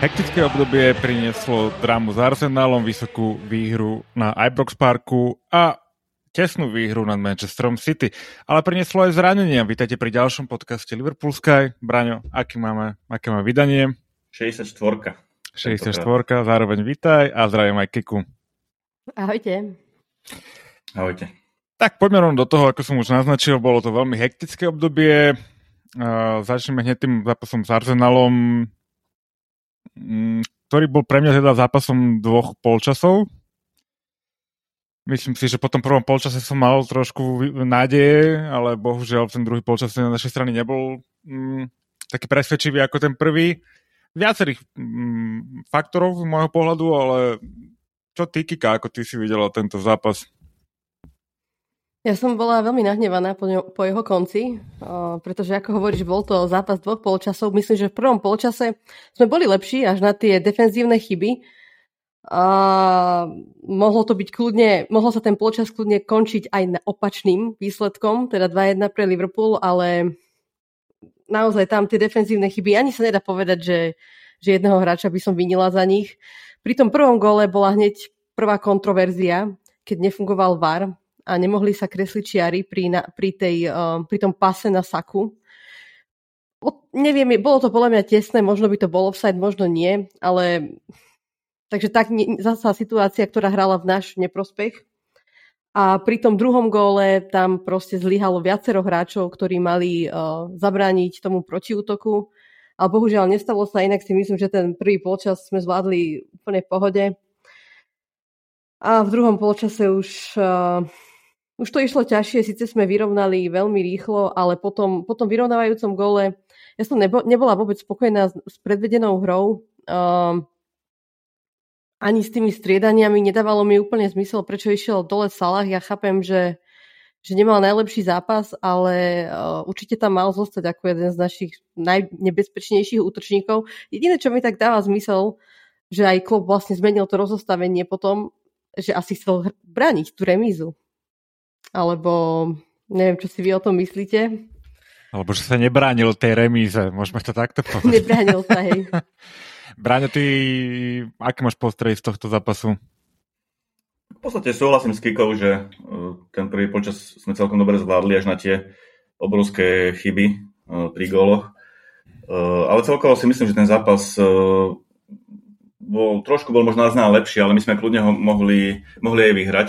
Hektické obdobie prinieslo drámu s Arsenalom, vysokú výhru na Ibrox Parku a tesnú výhru nad Manchesterom City. Ale prinieslo aj zranenia. Vítajte pri ďalšom podcaste Liverpool Sky. Braňo, aký máme, aké máme vydanie? 64. 64, zároveň vítaj a zdravím aj Kiku. Ahojte. Ahojte. Tak poďme rovno do toho, ako som už naznačil, bolo to veľmi hektické obdobie. Uh, začneme hneď tým zápasom s Arsenalom. Mm, ktorý bol pre mňa teda zápasom dvoch polčasov. Myslím si, že po tom prvom polčase som mal trošku nádeje, ale bohužiaľ ten druhý polčas na našej strany nebol mm, taký presvedčivý ako ten prvý. Viacerých mm, faktorov z môjho pohľadu, ale čo ty, Kika, ako ty si videla tento zápas? Ja som bola veľmi nahnevaná po, ňo, po jeho konci, o, pretože ako hovoríš, bol to zápas dvoch polčasov. Myslím, že v prvom polčase sme boli lepší až na tie defenzívne chyby. A mohlo to byť kľudne, mohol sa ten polčas kľudne končiť aj na opačným výsledkom, teda 2-1 pre Liverpool, ale naozaj tam tie defenzívne chyby, ani sa nedá povedať, že, že jedného hráča by som vinila za nich. Pri tom prvom gole bola hneď prvá kontroverzia, keď nefungoval VAR, a nemohli sa kresliť čiary pri, na, pri, tej, uh, pri tom pase na saku. O, neviem, bolo to podľa mňa tesné, možno by to bol offside, možno nie, ale takže tak zasa situácia, ktorá hrala v náš neprospech. A pri tom druhom góle tam proste zlyhalo viacero hráčov, ktorí mali uh, zabrániť tomu protiútoku. Ale bohužiaľ nestalo sa, inak si myslím, že ten prvý polčas sme zvládli úplne v pohode. A v druhom polčase už uh, už to išlo ťažšie, síce sme vyrovnali veľmi rýchlo, ale potom, potom vyrovnávajúcom gole ja som nebo, nebola vôbec spokojná s, s predvedenou hrou. Um, ani s tými striedaniami nedávalo mi úplne zmysel, prečo išiel dole Salah. Ja chápem, že, že nemal najlepší zápas, ale uh, určite tam mal zostať ako jeden z našich najnebezpečnejších útočníkov. Jediné, čo mi tak dáva zmysel, že aj klub vlastne zmenil to rozostavenie potom, že asi chcel brániť tú remízu. Alebo neviem, čo si vy o tom myslíte. Alebo že sa nebránil tej remíze, môžeme to takto povedať. Nebránil sa, hej. Bráňo, ty aké máš postrej z tohto zápasu? V podstate súhlasím s Kikou, že e, ten prvý počas sme celkom dobre zvládli až na tie obrovské chyby e, pri góloch. E, ale celkovo si myslím, že ten zápas bol, trošku bol možno nás lepší, ale my sme kľudne ho mohli, mohli aj vyhrať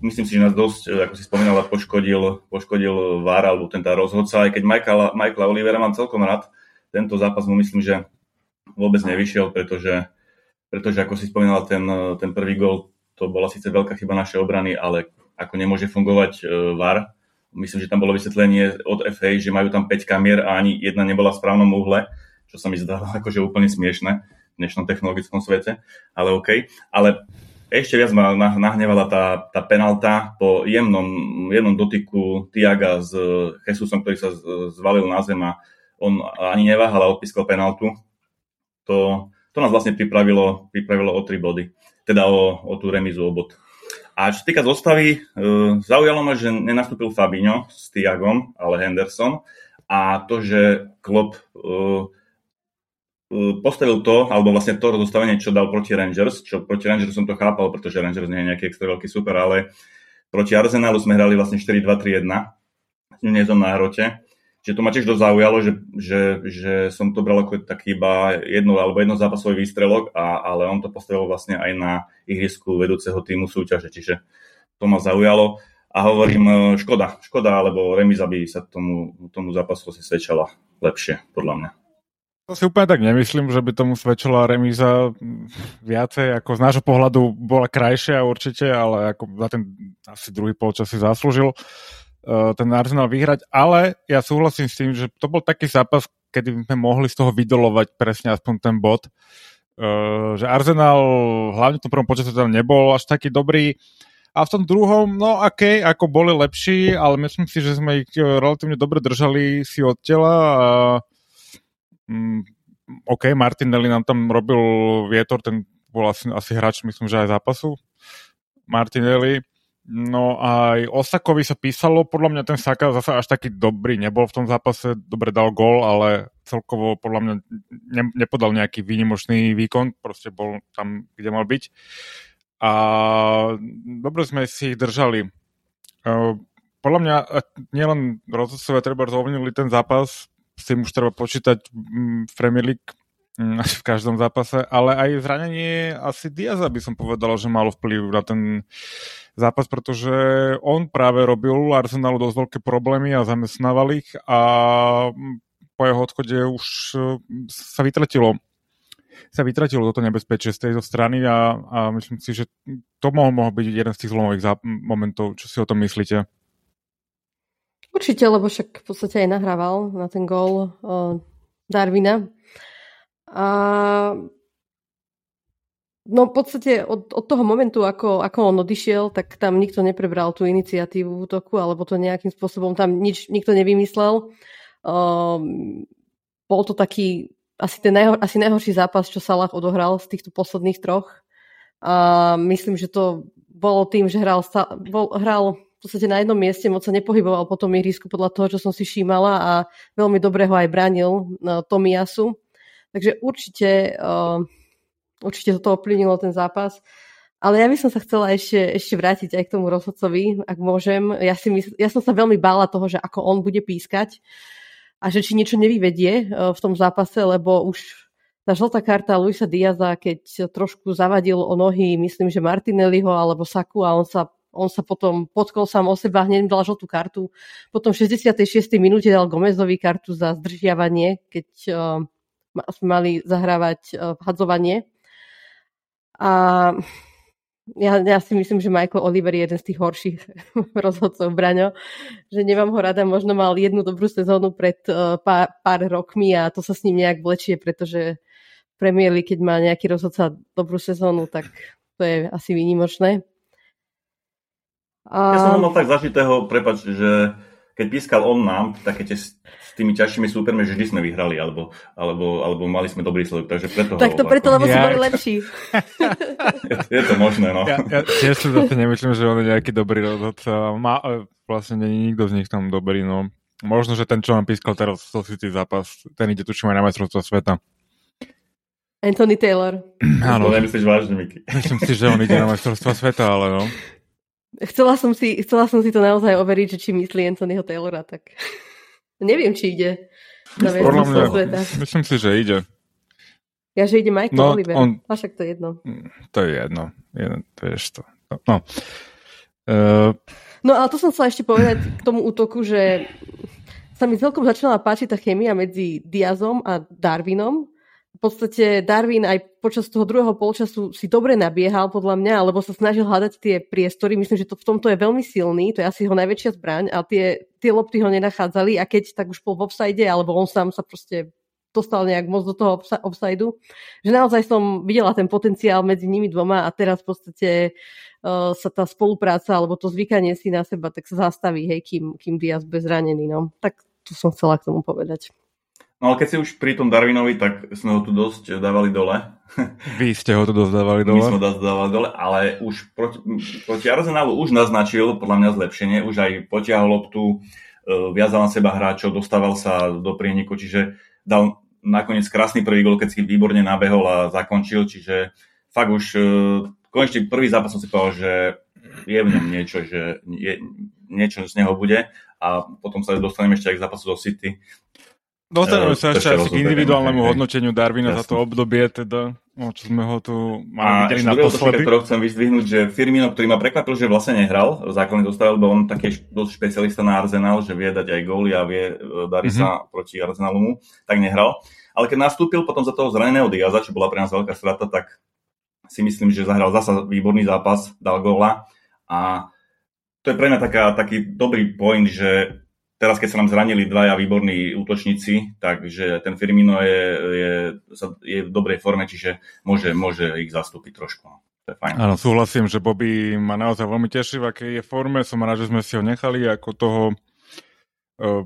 myslím si, že nás dosť, e, ako si spomínala, poškodil, poškodil VAR alebo ten tá rozhodca, aj keď Michaela, Michaela Olivera mám celkom rád, tento zápas mu myslím, že vôbec nevyšiel, pretože, pretože ako si spomínala, ten, ten prvý gol, to bola síce veľká chyba našej obrany, ale ako nemôže fungovať e, VAR, myslím, že tam bolo vysvetlenie od FA, že majú tam 5 kamier a ani jedna nebola v správnom uhle, čo sa mi zdalo akože úplne smiešne v dnešnom technologickom svete, ale OK. Ale ešte viac ma nahnevala tá, tá penalta po jemnom, jemnom dotyku Tiaga s Jesusom, ktorý sa zvalil na zem a on ani neváhal a odpískal penaltu. To, to nás vlastne pripravilo, pripravilo o tri body, teda o, o tú remizu o bod. A čo týka zostavy, e, zaujalo ma, že nenastúpil Fabinho s Tiagom, ale Henderson. A to, že Klopp e, postavil to, alebo vlastne to rozostavenie, čo dal proti Rangers, čo proti Rangers som to chápal, pretože Rangers nie je nejaký extra veľký super, ale proti Arsenalu sme hrali vlastne 4-2-3-1, nie som na hrote. Čiže to ma tiež dosť zaujalo, že, že, že som to bral ako taký iba jedno alebo jedno zápasový výstrelok, a, ale on to postavil vlastne aj na ihrisku vedúceho týmu súťaže, čiže to ma zaujalo. A hovorím, e, škoda, škoda, alebo remiza by sa tomu, tomu zápasu si svedčala lepšie, podľa mňa. To si úplne tak nemyslím, že by tomu svedčila remíza viacej, ako z nášho pohľadu bola krajšia určite, ale ako za ten asi druhý polčas si zaslúžil uh, ten Arsenal vyhrať, ale ja súhlasím s tým, že to bol taký zápas, kedy sme mohli z toho vydolovať presne aspoň ten bod. Uh, že Arsenal hlavne v tom prvom počasu tam nebol až taký dobrý. A v tom druhom, no okay, ako boli lepší, ale myslím si, že sme ich e, relatívne dobre držali si od tela a OK, Martinelli nám tam robil vietor, ten bol asi, asi hráč, myslím, že aj zápasu. Martinelli. No aj Osakovi sa písalo, podľa mňa ten Saka zase až taký dobrý nebol v tom zápase, dobre dal gól, ale celkovo podľa mňa ne, nepodal nejaký výnimočný výkon, proste bol tam, kde mal byť. A dobre sme si ich držali. Podľa mňa nielen rozhodcovia treba zovnili ten zápas, s tým už treba počítať v Premier League asi v každom zápase, ale aj zranenie asi Diaza by som povedal, že malo vplyv na ten zápas, pretože on práve robil Arsenalu dosť veľké problémy a zamestnával ich a po jeho odchode už e, sa vytratilo sa vytratilo toto nebezpečie z tejto strany a, a myslím si, že to mohol, mohol byť jeden z tých zlomových záp- momentov. Čo si o tom myslíte? Určite, lebo však v podstate aj nahrával na ten gól uh, Darwina. A No v podstate od, od toho momentu, ako, ako on odišiel, tak tam nikto neprebral tú iniciatívu v útoku, alebo to nejakým spôsobom tam nič nikto nevymyslel. Um, bol to taký asi ten najhor, asi najhorší zápas, čo Salah odohral z týchto posledných troch. A myslím, že to bolo tým, že hral, bol, hral podstate na jednom mieste, moc sa nepohyboval po tom ihrisku podľa toho, čo som si všímala a veľmi dobre ho aj bránil uh, Tomiasu. Takže určite uh, určite toto ovplyvnilo ten zápas. Ale ja by som sa chcela ešte, ešte vrátiť aj k tomu rozhodcovi, ak môžem. Ja, si mysl- ja som sa veľmi bála toho, že ako on bude pískať a že či niečo nevyvedie v tom zápase, lebo už tá žltá karta Luisa Diaza, keď trošku zavadil o nohy, myslím, že Martinelliho alebo Saku a on sa, on sa potom potkol sám o seba, hneď dal žltú kartu. Potom v 66. minúte dal Gomezovi kartu za zdržiavanie, keď uh, mali zahrávať uh, hadzovanie. A ja, ja si myslím, že Michael Oliver je jeden z tých horších rozhodcov Braňo, že nemám ho rada, možno mal jednu dobrú sezónu pred uh, pár, pár rokmi a to sa s ním nejak vlečie, pretože Premier League, keď má nejaký rozhodca dobrú sezónu, tak to je asi výnimočné. Ja som ho mal tak zažitého, prepač, že keď pískal on nám, také tie s tými ťažšími súpermi, že vždy sme vyhrali, alebo, alebo, alebo mali sme dobrý sledok, takže preto Tak to ho, preto, lebo ja... sme boli lepší. je, je to možné, no. Ja, ja tiež si zase nemyslím, že on je nejaký dobrý rozhodca. Má, e, vlastne není nikto z nich tam dobrý, no. Možno, že ten, čo nám pískal teraz v City zápas, ten ide tučím aj na majstrovstvo sveta. Anthony Taylor. Áno. To nemyslíš vážne, Miky. Myslím si, že on ide na majstrovstvo sveta, ale no. Chcela som, si, chcela som si to naozaj overiť, že či myslí Anthonyho Taylora, tak neviem, či ide. Podľa mňa, sveta. myslím si, že ide. Ja, že ide Michael no, Oliver. On, a však to je jedno. Mm, to je jedno. Je, to je to. No. Uh, no ale to som chcela ešte povedať k tomu útoku, že sa mi celkom začala páčiť tá chemia medzi Diazom a Darwinom, podstate Darwin aj počas toho druhého polčasu si dobre nabiehal podľa mňa, alebo sa snažil hľadať tie priestory. Myslím, že to v tomto je veľmi silný, to je asi jeho najväčšia zbraň, ale tie, tie lopty ho nenachádzali a keď tak už bol v offside, alebo on sám sa proste dostal nejak moc do toho offsideu, že naozaj som videla ten potenciál medzi nimi dvoma a teraz v podstate uh, sa tá spolupráca alebo to zvykanie si na seba tak sa zastaví, hej, kým, kým Diaz bez zranený, no. Tak to som chcela k tomu povedať. No ale keď si už pri tom Darwinovi, tak sme ho tu dosť dávali dole. Vy ste ho tu dosť dávali dole? My sme ho dosť dávali dole, ale už proti, proti Arsenalu už naznačil podľa mňa zlepšenie, už aj potiahol loptu, e, viazal na seba hráčov, dostával sa do prieniku, čiže dal nakoniec krásny prvý gol, keď si výborne nabehol a zakončil, čiže fakt už e, konečne prvý zápas som si povedal, že je v ňom niečo, že je, niečo z neho bude a potom sa dostaneme ešte aj k zápasu do City, Dostaneme sa ešte asi k individuálnemu hej, hodnoteniu Darwina jasne. za to obdobie, teda, no, čo sme ho tu mali videli naposledy. A chcem vyzdvihnúť, že Firmino, ktorý ma prekvapil, že vlastne nehral základnej zostave, lebo on taký dosť špecialista na Arsenal, že vie dať aj góly a vie, e, darí mm-hmm. sa proti Arsenalu tak nehral. Ale keď nastúpil potom za toho zraneného Diaza, čo bola pre nás veľká strata, tak si myslím, že zahral zasa výborný zápas, dal góla a to je pre mňa taká, taký dobrý point, že teraz, keď sa nám zranili dvaja výborní útočníci, takže ten Firmino je, je, je v dobrej forme, čiže môže, môže ich zastúpiť trošku. No. To fajn. Áno, súhlasím, že Bobby ma naozaj veľmi teší, v akej je forme. Som rád, že sme si ho nechali ako toho uh,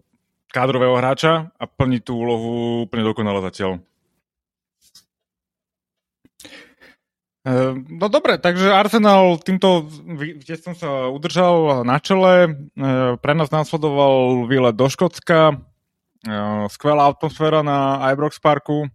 kádrového hráča a plní tú úlohu úplne dokonale zatiaľ. No dobre, takže Arsenal týmto víťazstvom sa udržal na čele. Ehm, pre nás následoval výlet do Škótska. skvelá atmosféra na Ibrox Parku.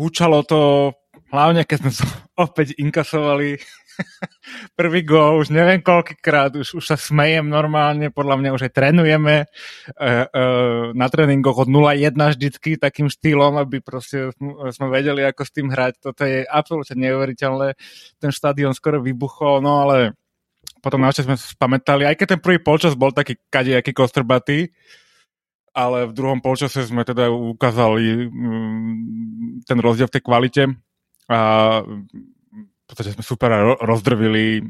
Húčalo to, hlavne keď sme opäť inkasovali prvý gól, už neviem koľkýkrát, už, už sa smejem normálne, podľa mňa už aj trénujeme uh, uh, na tréningoch od 0-1 vždycky takým štýlom, aby proste sme vedeli, ako s tým hrať. Toto je absolútne neuveriteľné. Ten štadión skoro vybuchol, no ale potom našťastie sme spamätali, aj keď ten prvý polčas bol taký kadejaký kostrbatý, ale v druhom polčase sme teda ukázali um, ten rozdiel v tej kvalite a v podstate sme super rozdrvili.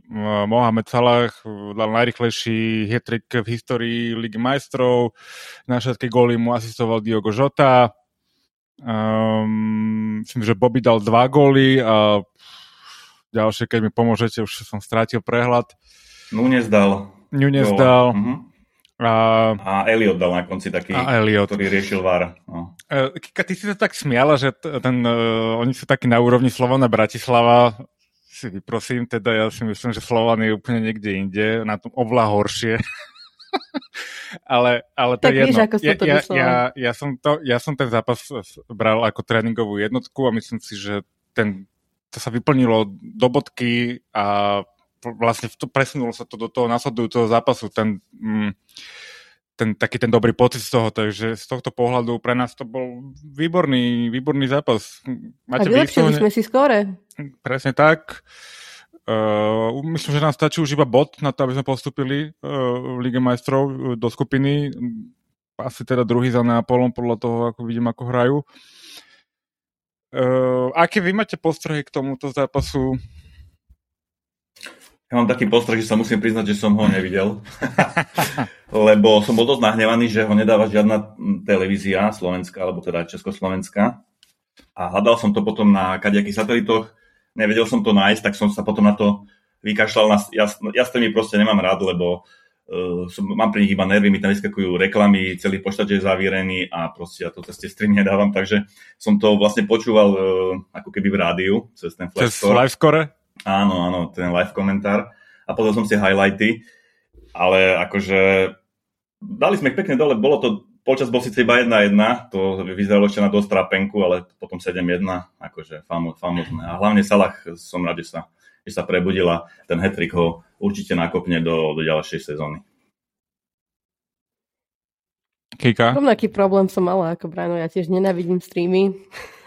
Mohamed Salah dal najrychlejší hetrik v histórii Ligy majstrov. Na všetky góly mu asistoval Diogo Jota. Um, myslím, že Bobby dal dva góly a ďalšie, keď mi pomôžete, už som strátil prehľad. Nunes dal. Nunes dal. Uh-huh. A, a Elliot dal na konci taký, a Elliot. ktorý riešil VAR. No. Kika, ty si to tak smiala, že ten, uh, oni sú takí na úrovni Slovana Bratislava si vyprosím, teda ja si myslím, že Slovan je úplne niekde inde, na tom oveľa horšie. ale, ale to tak je jedno. ako ja, to ja, ja, ja, som to, ja som ten zápas bral ako tréningovú jednotku a myslím si, že ten, to sa vyplnilo do bodky a vlastne to, presunulo sa to do toho nasledujúceho zápasu. Ten, mm, ten, taký ten dobrý pocit z toho, takže z tohto pohľadu pre nás to bol výborný, výborný zápas. Máte a vylepšili sme si skore. Presne tak. Uh, myslím, že nám stačí už iba bod na to, aby sme postupili uh, v Lige majstrov uh, do skupiny. Asi teda druhý za Neapolom, podľa toho, ako vidím, ako hrajú. Uh, aké vy máte postrehy k tomuto zápasu? Ja mám taký postreh, že sa musím priznať, že som ho nevidel. Lebo som bol dosť nahnevaný, že ho nedáva žiadna televízia slovenská, alebo teda československá. A hľadal som to potom na kadejakých satelitoch, nevedel som to nájsť, tak som sa potom na to vykašľal. Na, ja, ja s tými proste nemám rád, lebo uh, som, mám pri nich iba nervy, mi tam vyskakujú reklamy, celý poštate je zavírený a proste ja to cez tie streamy nedávam, takže som to vlastne počúval uh, ako keby v rádiu, cez ten Flash Cez Score? Áno, áno, ten live komentár. A potom som si highlighty, ale akože dali sme ich pekne dole, bolo to, počas bol síce iba 1-1, to vyzeralo ešte na dosť trápenku, ale potom 7-1, akože famózne. A hlavne Salah som rád, že sa, že sa prebudila, ten hetrik ho určite nakopne do, do ďalšej sezóny. Kika? Rovnaký problém som mala ako Brano, ja tiež nenávidím streamy.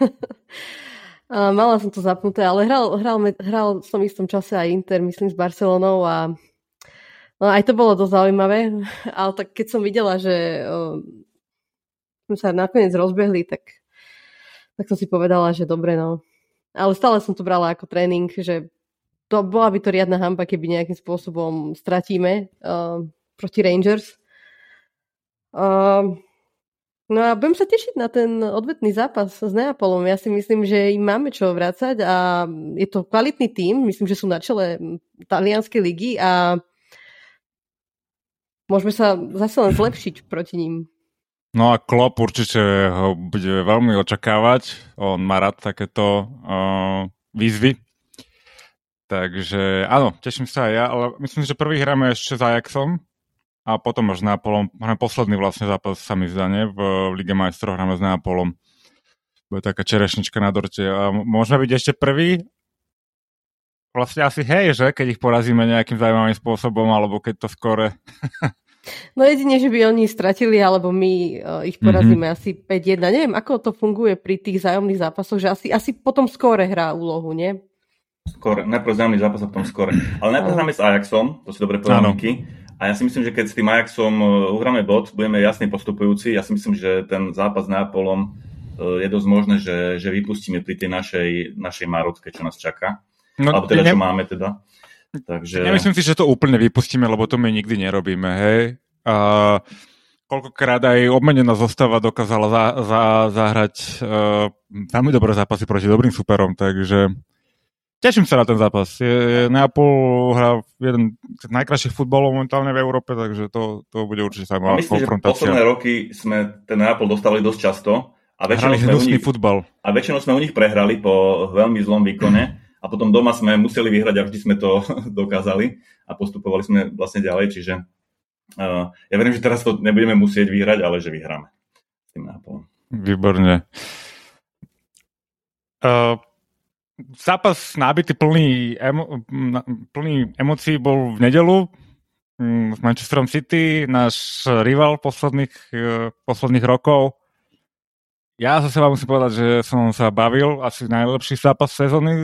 Mala som to zapnuté, ale hral, hral, hral som v istom čase aj Inter, myslím, s Barcelonou a no, aj to bolo dosť zaujímavé. Ale tak keď som videla, že o, sme sa nakoniec rozbehli, tak, tak som si povedala, že dobre, no. Ale stále som to brala ako tréning, že to bola by to riadna hamba, keby nejakým spôsobom stratíme uh, proti Rangers. Uh, No a budem sa tešiť na ten odvetný zápas s Neapolom. Ja si myslím, že im máme čo vrácať a je to kvalitný tím. Myslím, že sú na čele talianskej ligy a môžeme sa zase len zlepšiť proti ním. No a Klopp určite ho bude veľmi očakávať. On má rád takéto uh, výzvy. Takže áno, teším sa aj ja, ale myslím, že prvý hráme ešte s Ajaxom, a potom až s Neapolom. Hráme posledný vlastne zápas sa mi zdane v, v Lige majstrov, hráme s Neapolom. Bude taká čerešnička na dorte. A môžeme byť ešte prvý? Vlastne asi hej, že? Keď ich porazíme nejakým zaujímavým spôsobom, alebo keď to skore. no jedine, že by oni stratili, alebo my uh, ich porazíme mm-hmm. asi 5-1. Neviem, ako to funguje pri tých zájomných zápasoch, že asi, asi potom skore hrá úlohu, nie? Skore, najprv zájomný zápas a potom skore. Ale najprv hráme s Ajaxom, to si dobre povedal, a ja si myslím, že keď s tým Ajaxom e, uhráme bod, budeme jasne postupujúci. Ja si myslím, že ten zápas s Neapolom e, je dosť možné, že, že vypustíme pri tej našej, našej marotke, čo nás čaká. No, Alebo teda, ne... čo máme teda. Takže... Nemyslím si, že to úplne vypustíme, lebo to my nikdy nerobíme, hej. A koľkokrát aj obmenená zostava dokázala za, za, zahrať uh, veľmi dobré zápasy proti dobrým superom, takže Teším sa na ten zápas. Je, je Neapol hrá jeden z najkrajších futbolov momentálne v Európe, takže to, to bude určite zaujímavá Myslím, konfrontácia. Myslím, že posledné roky sme ten Neapol dostali dosť často. A väčšinou, sme u nich, futbal. a väčšinou sme u nich prehrali po veľmi zlom výkone a potom doma sme museli vyhrať a vždy sme to dokázali a postupovali sme vlastne ďalej, čiže Uh, ja verím, že teraz to nebudeme musieť vyhrať, ale že vyhráme s tým Neapolom. Výborne. Uh, zápas nábytý plný, emo, plný emócií bol v nedelu s Manchesterom City, náš rival posledných, uh, posledných rokov. Ja sa seba musím povedať, že som sa bavil asi najlepší zápas sezóny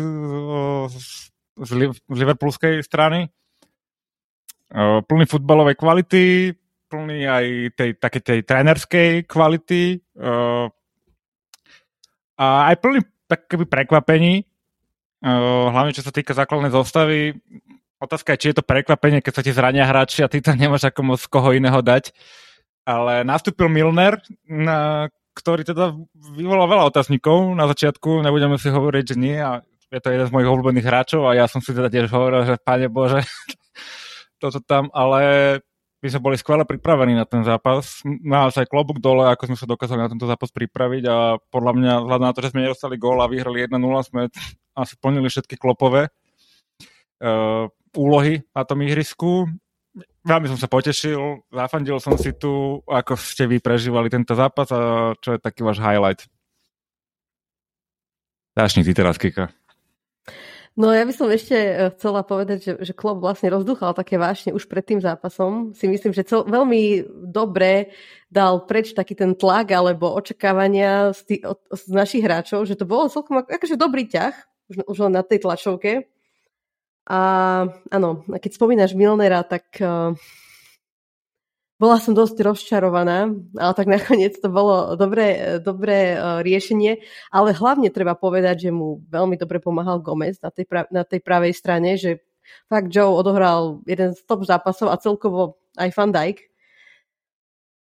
z, z, z liverpoolskej strany plný futbalovej kvality, plný aj tej, také tej trénerskej kvality a aj plný prekvapení, hlavne čo sa týka základnej zostavy. Otázka je, či je to prekvapenie, keď sa ti zrania hráči a ty tam nemáš ako moc koho iného dať. Ale nastúpil Milner, na, ktorý teda vyvolal veľa otáznikov na začiatku, nebudeme si hovoriť, že nie a je to jeden z mojich obľúbených hráčov a ja som si teda tiež hovoril, že pane Bože, toto tam, ale my sme boli skvele pripravení na ten zápas. Naozaj klobúk dole, ako sme sa dokázali na tento zápas pripraviť a podľa mňa, vzhľadom na to, že sme nedostali gól a vyhrali 1-0, sme asi plnili všetky klopové uh, úlohy na tom ihrisku. Veľmi som sa potešil, zafandil som si tu, ako ste vy prežívali tento zápas a čo je taký váš highlight. Dášni ty teraz, Kika. No ja by som ešte e, chcela povedať, že, že Klopp vlastne rozduchal také vášne už pred tým zápasom. Si myslím, že cel, veľmi dobre dal preč taký ten tlak alebo očakávania z, tý, od, z našich hráčov, že to bolo celkom akože dobrý ťah, už, už len na tej tlačovke. A áno, a keď spomínaš Milnera, tak uh, bola som dosť rozčarovaná, ale tak nakoniec to bolo dobré, dobré e, riešenie. Ale hlavne treba povedať, že mu veľmi dobre pomáhal Gomez na tej, pra- na tej pravej strane, že fakt Joe odohral jeden z top zápasov a celkovo aj Van Dijk.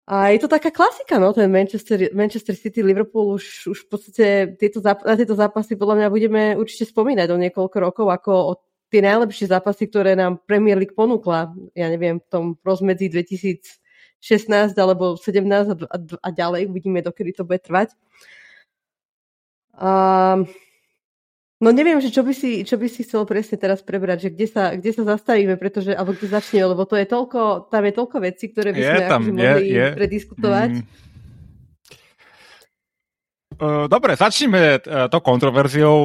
A je to taká klasika, no, ten Manchester, Manchester City, Liverpool, už, už v podstate tieto na tieto zápasy podľa mňa budeme určite spomínať o niekoľko rokov ako o tie najlepšie zápasy, ktoré nám Premier League ponúkla, ja neviem, v tom rozmedzi 2000 16 alebo 17 a, a, a ďalej. Uvidíme, dokedy to bude trvať. A, no neviem, že čo by, si, čo by si chcel presne teraz prebrať, že kde sa, kde sa zastavíme, pretože, alebo kde začne, lebo to je toľko, tam je toľko vecí, ktoré by sme tam, akože je, mohli je. prediskutovať. Mm. Dobre, začneme to kontroverziou,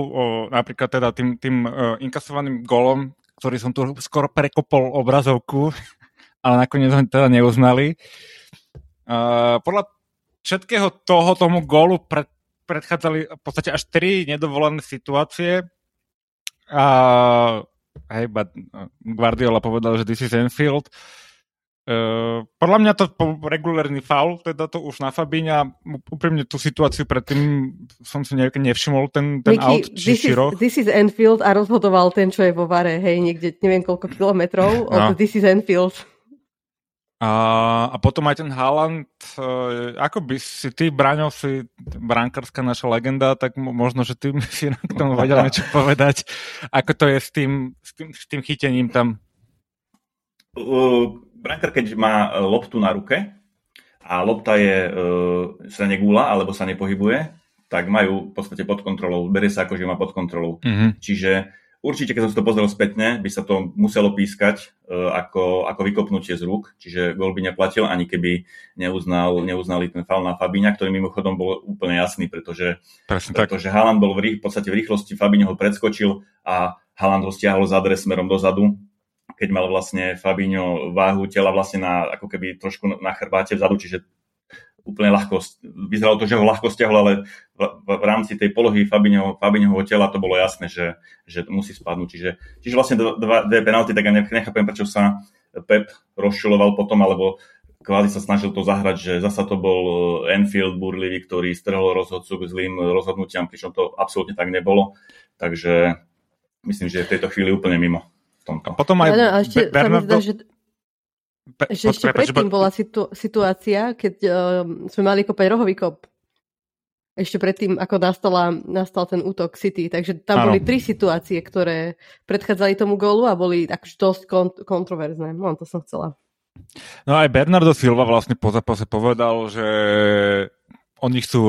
napríklad teda tým, tým inkasovaným golom, ktorý som tu skoro prekopol obrazovku ale nakoniec ho teda neuznali. Podľa všetkého toho tomu gólu pred, predchádzali v podstate až tri nedovolené situácie. A hej, Guardiola povedal, že this is Enfield. Uh, podľa mňa to regulárny faul, teda to už na Fabíňa. Úprimne tú situáciu predtým som si nejak nevšimol, ten, ten Mickey, out či this Is, this is Enfield a rozhodoval ten, čo je vo Vare, hej, niekde neviem koľko kilometrov od no. This is Enfield. A, a potom aj ten Haaland, e, ako by si ty, Braňo, si brankárska naša legenda, tak možno, že ty si k tomu vedel niečo povedať. Ako to je s tým, s tým, s tým chytením tam? Uh, brankár, keď má loptu na ruke a lopta je, uh, sa negúla alebo sa nepohybuje, tak majú v podstate pod kontrolou, berie sa ako, že má pod kontrolou. Mm-hmm. Čiže Určite, keď som si to pozrel spätne, by sa to muselo pískať uh, ako, ako vykopnutie z rúk, čiže gol by neplatil, ani keby neuznal, neuznali ten faul na Fabíňa, ktorý mimochodom bol úplne jasný, pretože, pretože Haaland bol v, v podstate v rýchlosti, Fabíňo ho predskočil a Haaland ho stiahol za dres smerom dozadu, keď mal vlastne Fabíňo váhu tela vlastne na, ako keby trošku na chrbáte vzadu, čiže úplne ľahko, vyzeralo to, že ho ľahko stiahol, ale v, v, v rámci tej polohy Fabinho, Fabinhovho tela to bolo jasné, že, že to musí spadnúť. Čiže, čiže vlastne dva, dve penalty, tak ja nechápem, prečo sa Pep rozšuloval potom, alebo kvázi sa snažil to zahrať, že zasa to bol Enfield burlivý, ktorý strhol rozhodcu k zlým rozhodnutiam, pričom to absolútne tak nebolo. Takže myslím, že je v tejto chvíli úplne mimo. A potom aj ja, ešte Bernardo... Zdá, že Pe, že ešte prepač, predtým bola situ, situácia, keď uh, sme mali kopať rohový kop. Ešte predtým, ako nastala, nastal ten útok City. Takže tam ano. boli tri situácie, ktoré predchádzali tomu gólu a boli akože dosť kont- kontroverzné. No, to som chcela. No aj Bernardo Silva vlastne po zápase povedal, že oni chcú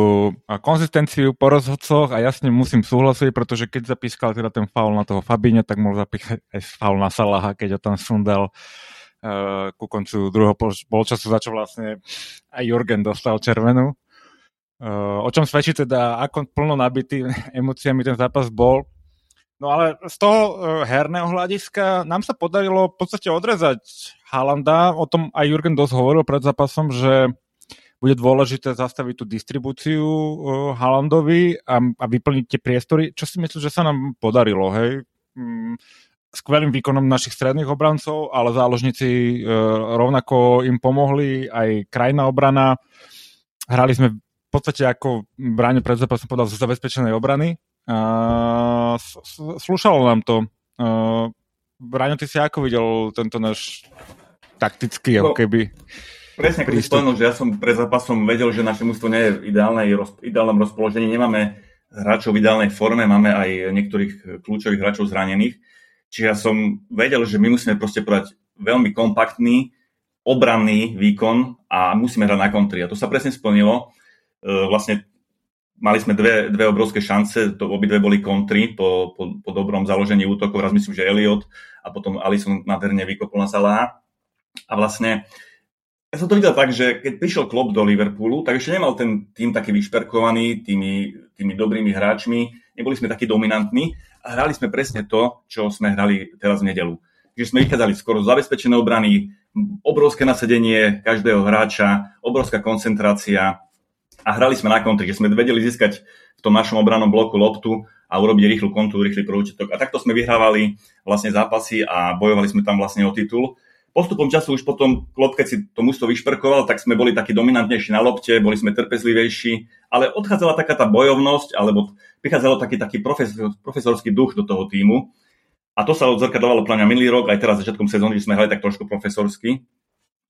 konzistenciu po rozhodcoch a jasne musím súhlasiť, pretože keď zapískal teda ten faul na toho Fabíňa, tak mohol zapísať aj faul na Salaha, keď ho tam sundal ku koncu druhého polčasu, za čo vlastne aj Jurgen dostal červenú. Uh, o čom svedčí teda, ako plno nabitý emóciami ten zápas bol. No ale z toho uh, herného hľadiska nám sa podarilo v podstate odrezať Halanda. O tom aj Jurgen dosť hovoril pred zápasom, že bude dôležité zastaviť tú distribúciu Halandovi a, a vyplniť tie priestory, čo si myslím, že sa nám podarilo, hej. Skvelým výkonom našich stredných obrancov, ale záložníci uh, rovnako im pomohli, aj krajná obrana. Hrali sme v podstate ako bráňo pred zápasom podal zo zabezpečenej obrany. Uh, slúšalo nám to. Braňo, ty si ako videl tento náš taktický, no, ako keby Presne, keď spomenul, že ja som pred zápasom vedel, že naše mústvo nie je v ideálnom rozpoložení, nemáme hráčov v ideálnej forme, máme aj niektorých kľúčových hráčov zranených. Čiže ja som vedel, že my musíme proste podať veľmi kompaktný, obranný výkon a musíme hrať na kontri. A to sa presne splnilo. E, vlastne mali sme dve, dve obrovské šance, to obidve boli kontry po, po, po dobrom založení útokov. Raz myslím, že Elliot a potom Alison nádherne vykopol na Salah. A vlastne ja som to videl tak, že keď prišiel Klopp do Liverpoolu, tak ešte nemal ten tým taký vyšperkovaný tými, tými dobrými hráčmi, neboli sme takí dominantní a hrali sme presne to, čo sme hrali teraz v nedelu. Že sme vychádzali skoro z zabezpečené obrany, obrovské nasadenie každého hráča, obrovská koncentrácia a hrali sme na kontri, že sme vedeli získať v tom našom obranom bloku loptu a urobiť rýchlu kontu, rýchly prúčitok. A takto sme vyhrávali vlastne zápasy a bojovali sme tam vlastne o titul postupom času už potom Klopp, keď si to mužstvo vyšperkoval, tak sme boli takí dominantnejší na lopte, boli sme trpezlivejší, ale odchádzala taká tá bojovnosť, alebo prichádzalo taký, taký profesor, profesorský duch do toho týmu. A to sa odzrkadlovalo pre mňa minulý rok, aj teraz začiatkom sezóny, že sme hrali tak trošku profesorsky,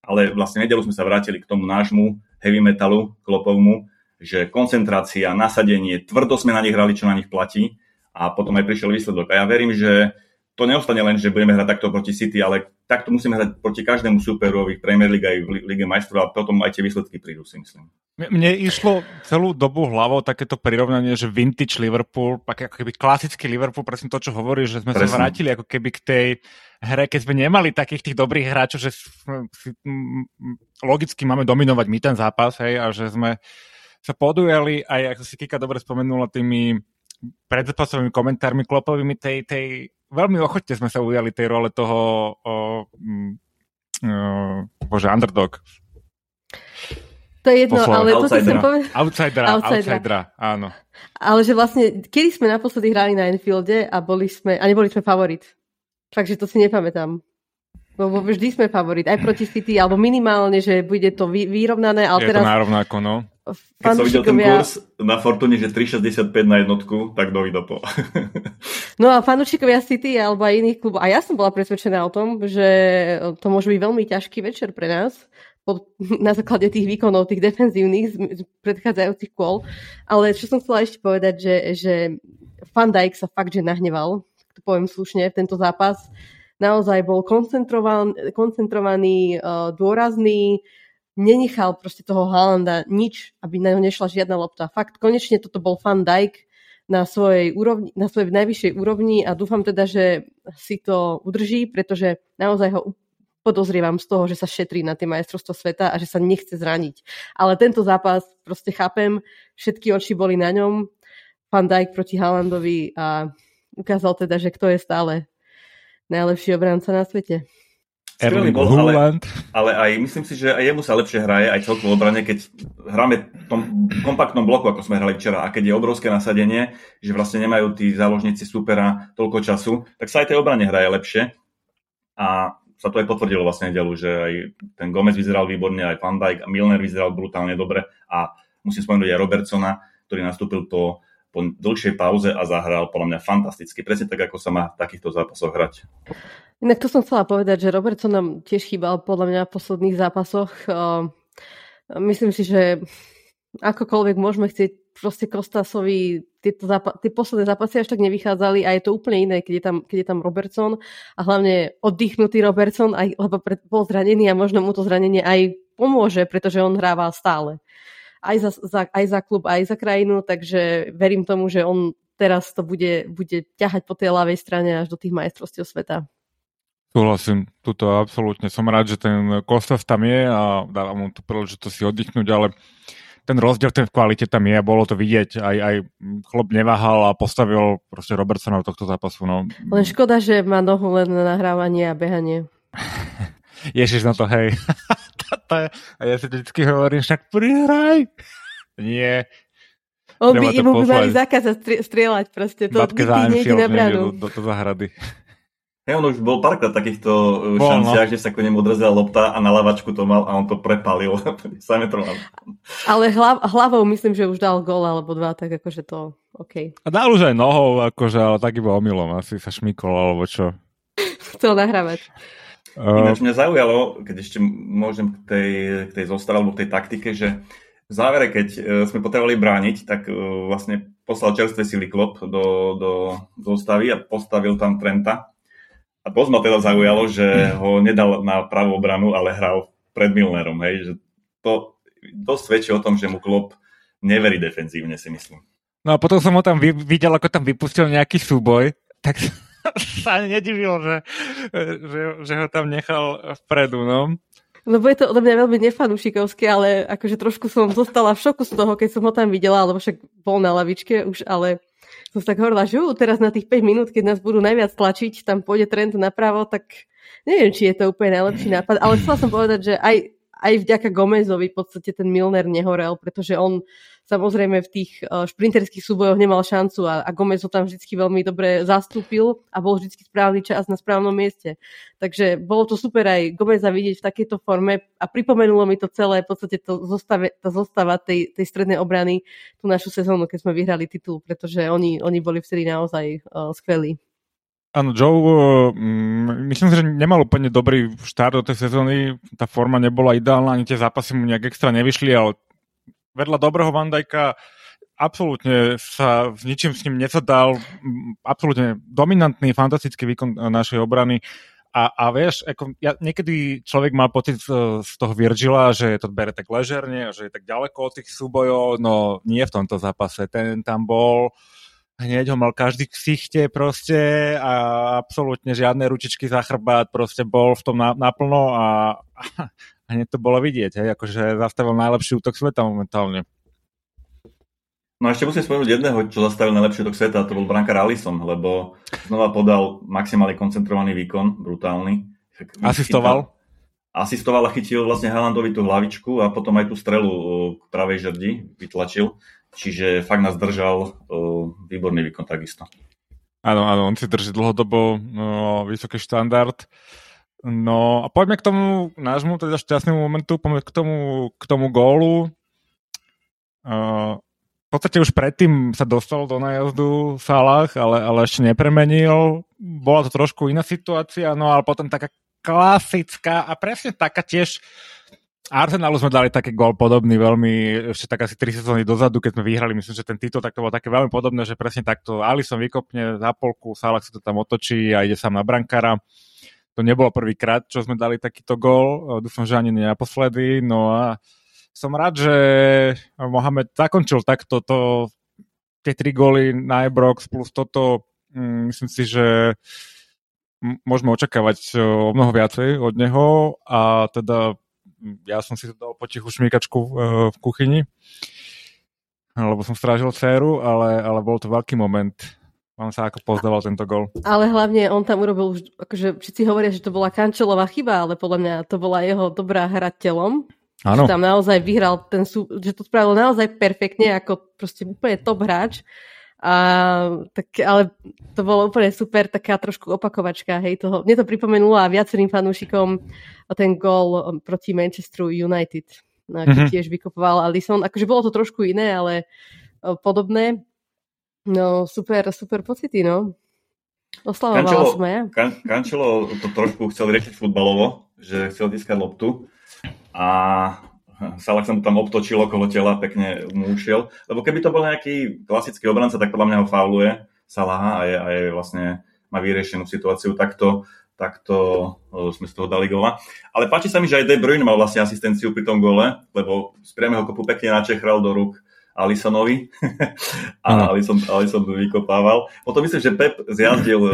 ale vlastne nedelu sme sa vrátili k tomu nášmu heavy metalu, klopovmu, že koncentrácia, nasadenie, tvrdo sme na nich hrali, čo na nich platí a potom aj prišiel výsledok. A ja verím, že to neostane len, že budeme hrať takto proti City, ale takto musíme hrať proti každému superovi v Premier League aj v Lige majstrov a potom aj tie výsledky prídu, si myslím. Mne išlo celú dobu hlavou takéto prirovnanie, že vintage Liverpool, ako keby klasický Liverpool, presne to, čo hovorí, že sme presne. sa vrátili ako keby k tej hre, keď sme nemali takých tých dobrých hráčov, že logicky máme dominovať my ten zápas, hej, a že sme sa podujali aj, ako si Kika dobre spomenula, tými predzápasovými komentármi klopovými tej, tej veľmi ochotne sme sa ujali tej role toho o, mm, o, bože, underdog. To je jedno, Poslal. ale to si chcem povedať... Outsidera, outsidera, outsidera, áno. Ale že vlastne, kedy sme naposledy hrali na Enfielde a boli sme, a neboli sme favorit. Takže to si nepamätám. Lebo vždy sme favorit, aj proti City, alebo minimálne, že bude to vyrovnané. Ale je teraz... to nárovnáko, no. Keď som videl ten kurz na Fortune, že 3,65 na jednotku, tak do po. no a fanúšikovia City alebo aj iných klubov, a ja som bola presvedčená o tom, že to môže byť veľmi ťažký večer pre nás, po, na základe tých výkonov, tých defenzívnych z, z predchádzajúcich kôl. Ale čo som chcela ešte povedať, že, že Van Dijk sa fakt, že nahneval, to poviem slušne, v tento zápas. Naozaj bol koncentrovaný, koncentrovaný dôrazný, nenechal proste toho Haalanda nič, aby na ňo nešla žiadna lopta. Fakt, konečne toto bol Van Dijk na svojej, úrovni, na svojej najvyššej úrovni a dúfam teda, že si to udrží, pretože naozaj ho podozrievam z toho, že sa šetrí na tie majstrovstvo sveta a že sa nechce zraniť. Ale tento zápas proste chápem, všetky oči boli na ňom, Van Dijk proti Haalandovi a ukázal teda, že kto je stále najlepší obranca na svete. Erling bol, ale, ale aj myslím si, že aj jemu sa lepšie hraje, aj celkovo obrane, keď hráme v tom kompaktnom bloku, ako sme hrali včera, a keď je obrovské nasadenie, že vlastne nemajú tí záložníci supera toľko času, tak sa aj tej obrane hraje lepšie. A sa to aj potvrdilo vlastne nedelu, že aj ten Gomez vyzeral výborne, aj Van Dijk a Milner vyzeral brutálne dobre a musím spomenúť aj Robertsona, ktorý nastúpil po po dlhšej pauze a zahral podľa mňa fantasticky. Presne tak, ako sa má v takýchto zápasoch hrať. Inak to som chcela povedať, že Robertson nám tiež chýbal podľa mňa v posledných zápasoch. Myslím si, že akokoľvek môžeme chcieť proste Kostasovi tieto zápa- tie posledné zápasy až tak nevychádzali a je to úplne iné, keď je tam, keď je tam Robertson a hlavne oddychnutý Robertson, aj, lebo pred, bol zranený a možno mu to zranenie aj pomôže, pretože on hrával stále aj za, za, aj za klub, aj za krajinu, takže verím tomu, že on teraz to bude, bude ťahať po tej ľavej strane až do tých majstrovstiev sveta. Súhlasím, tuto absolútne. Som rád, že ten Kostas tam je a dávam mu tú príležitosť si oddychnúť, ale ten rozdiel ten v kvalite tam je a bolo to vidieť. Aj, aj chlop neváhal a postavil proste Robertsona do tohto zápasu. No. Len škoda, že má nohu len na nahrávanie a behanie. Ježiš na to, hej. a ja si vždycky hovorím, však prihraj. Nie, on by, mu by mali zakázať strieľať proste. To Babke nejde na bránu. Do, do, do zahrady. Hej, on už bol párkrát takýchto uh, bol, šanciach, no. že sa ku nemu odrazila lopta a na lavačku to mal a on to prepalil. Ale hlav, hlavou myslím, že už dal gol alebo dva, tak akože to OK. A dal už aj nohou, akože, ale tak iba omylom. Asi sa šmykol alebo čo. Chcel nahrávať. Uh... Ináč mňa zaujalo, keď ešte môžem k tej, k tej zostave alebo k tej taktike, že v závere, keď uh, sme potrebovali brániť, tak uh, vlastne poslal čerstvé sily klop do, do zostavy a postavil tam Trenta. A to ma teda zaujalo, že ho nedal na pravú obranu, ale hral pred Milnerom. Hej? Že to dosť svedčí o tom, že mu klop neverí defenzívne, si myslím. No a potom som ho tam videl, ako tam vypustil nejaký súboj, tak sa nedivil, že, že, že ho tam nechal vpredu. No. Lebo je to odo mňa veľmi nefanúšikovské, ale akože trošku som zostala v šoku z toho, keď som ho tam videla, lebo však bol na lavičke už, ale som sa tak hovorila, že teraz na tých 5 minút, keď nás budú najviac tlačiť, tam pôjde trend napravo, tak neviem, či je to úplne najlepší nápad, ale chcela som povedať, že aj, aj vďaka Gomezovi v podstate ten Milner nehorel, pretože on samozrejme v tých uh, šprinterských súbojoch nemal šancu a, a Gomez ho tam vždy veľmi dobre zastúpil a bol vždy správny čas na správnom mieste. Takže bolo to super aj Gomeza vidieť v takejto forme a pripomenulo mi to celé v podstate to zostave, tá zostava tej, tej strednej obrany tú našu sezónu, keď sme vyhrali titul, pretože oni, oni boli vtedy naozaj uh, skvelí. Áno, Joe, mm, myslím si, že nemal úplne dobrý štart do tej sezóny, tá forma nebola ideálna, ani tie zápasy mu nejak extra nevyšli, ale vedľa dobrého Vandajka absolútne sa s ničím s ním nezadal, absolútne dominantný, fantastický výkon e, našej obrany. A, a vieš, ako, ja, niekedy človek mal pocit z, z toho Virgila, že to bere tak ležerne, že je tak ďaleko od tých súbojov, no nie v tomto zápase. Ten tam bol, hneď ho mal každý k sichte proste a absolútne žiadne ručičky za chrbát, proste bol v tom naplno a, hneď to bolo vidieť, hej, akože zastavil najlepší útok sveta momentálne. No a ešte musím spomenúť jedného, čo zastavil najlepší útok sveta, to bol brankár Allison, lebo znova podal maximálne koncentrovaný výkon, brutálny. Asistoval? Asistoval a chytil vlastne Haalandovi tú hlavičku a potom aj tú strelu k pravej žrdi vytlačil. Čiže fakt nás držal výborný výkon takisto. Áno, áno, on si drží dlhodobo no, vysoký štandard. No a poďme k tomu nášmu teda šťastnému momentu, poďme k tomu, k tomu gólu. Uh, v podstate už predtým sa dostal do nájazdu Salah, ale, ale ešte nepremenil. Bola to trošku iná situácia, no ale potom taká klasická a presne taká tiež Arsenalu sme dali taký gól podobný veľmi, ešte tak asi 3 sezóny dozadu, keď sme vyhrali, myslím, že ten titul, tak to bolo také veľmi podobné, že presne takto Alison vykopne za polku, Salah si to tam otočí a ide sám na brankára to nebolo prvýkrát, čo sme dali takýto gól. Dúfam, že ani naposledy. No a som rád, že Mohamed zakončil takto to, tie tri góly na Ebrox plus toto. Mm, myslím si, že môžeme očakávať o mnoho viacej od neho a teda ja som si to dal potichu šmíkačku e, v kuchyni, lebo som strážil dceru, ale, ale bol to veľký moment on sa ako pozdával tento gol. Ale hlavne on tam urobil, akože všetci hovoria, že to bola Kančelová chyba, ale podľa mňa to bola jeho dobrá hra telom. Áno. Že tam naozaj vyhral ten sú, že to spravil naozaj perfektne, ako proste úplne top hráč. A, tak, ale to bolo úplne super, taká trošku opakovačka, hej, toho. Mne to pripomenulo a viacerým fanúšikom ten gol proti Manchesteru United, no, mm-hmm. tiež vykopoval Alisson. Akože bolo to trošku iné, ale podobné. No, super, super pocity, no. Oslavovala som ja. Kan, Kančelo to trošku chcel riešiť futbalovo, že chcel získať loptu a Salah sa mu tam obtočil okolo tela, pekne mu ušiel. Lebo keby to bol nejaký klasický obranca, tak podľa mňa ho fauluje Salaha a je, a je vlastne má vyriešenú situáciu takto, takto sme z toho dali gola. Ale páči sa mi, že aj De Bruyne mal vlastne asistenciu pri tom gole, lebo z priamého kopu pekne načechral do rúk Alisonovi a Alison, Alison vykopával. Potom myslím, že Pep zjazdil uh,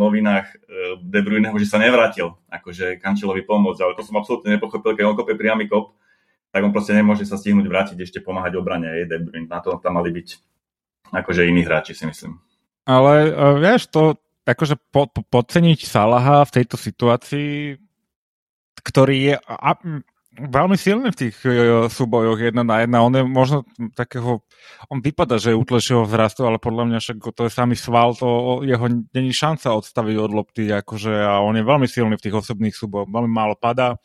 novinách e, De Bruyneho, že sa nevrátil, akože Kančelovi pomôcť, ale to som absolútne nepochopil, keď on kope priamy kop, tak on proste nemôže sa stihnúť vrátiť ešte pomáhať obrane, je De Bruyne, na to tam mali byť akože iní hráči, si myslím. Ale uh, vieš, to akože po, po, podceniť Salaha v tejto situácii, ktorý je a, veľmi silný v tých uh, súbojoch jedna na jedna. On je možno takého, on vypadá, že je útlejšieho vzrastu, ale podľa mňa však to je samý sval, to jeho není šanca odstaviť od lopty, akože a on je veľmi silný v tých osobných súbojoch, veľmi málo padá.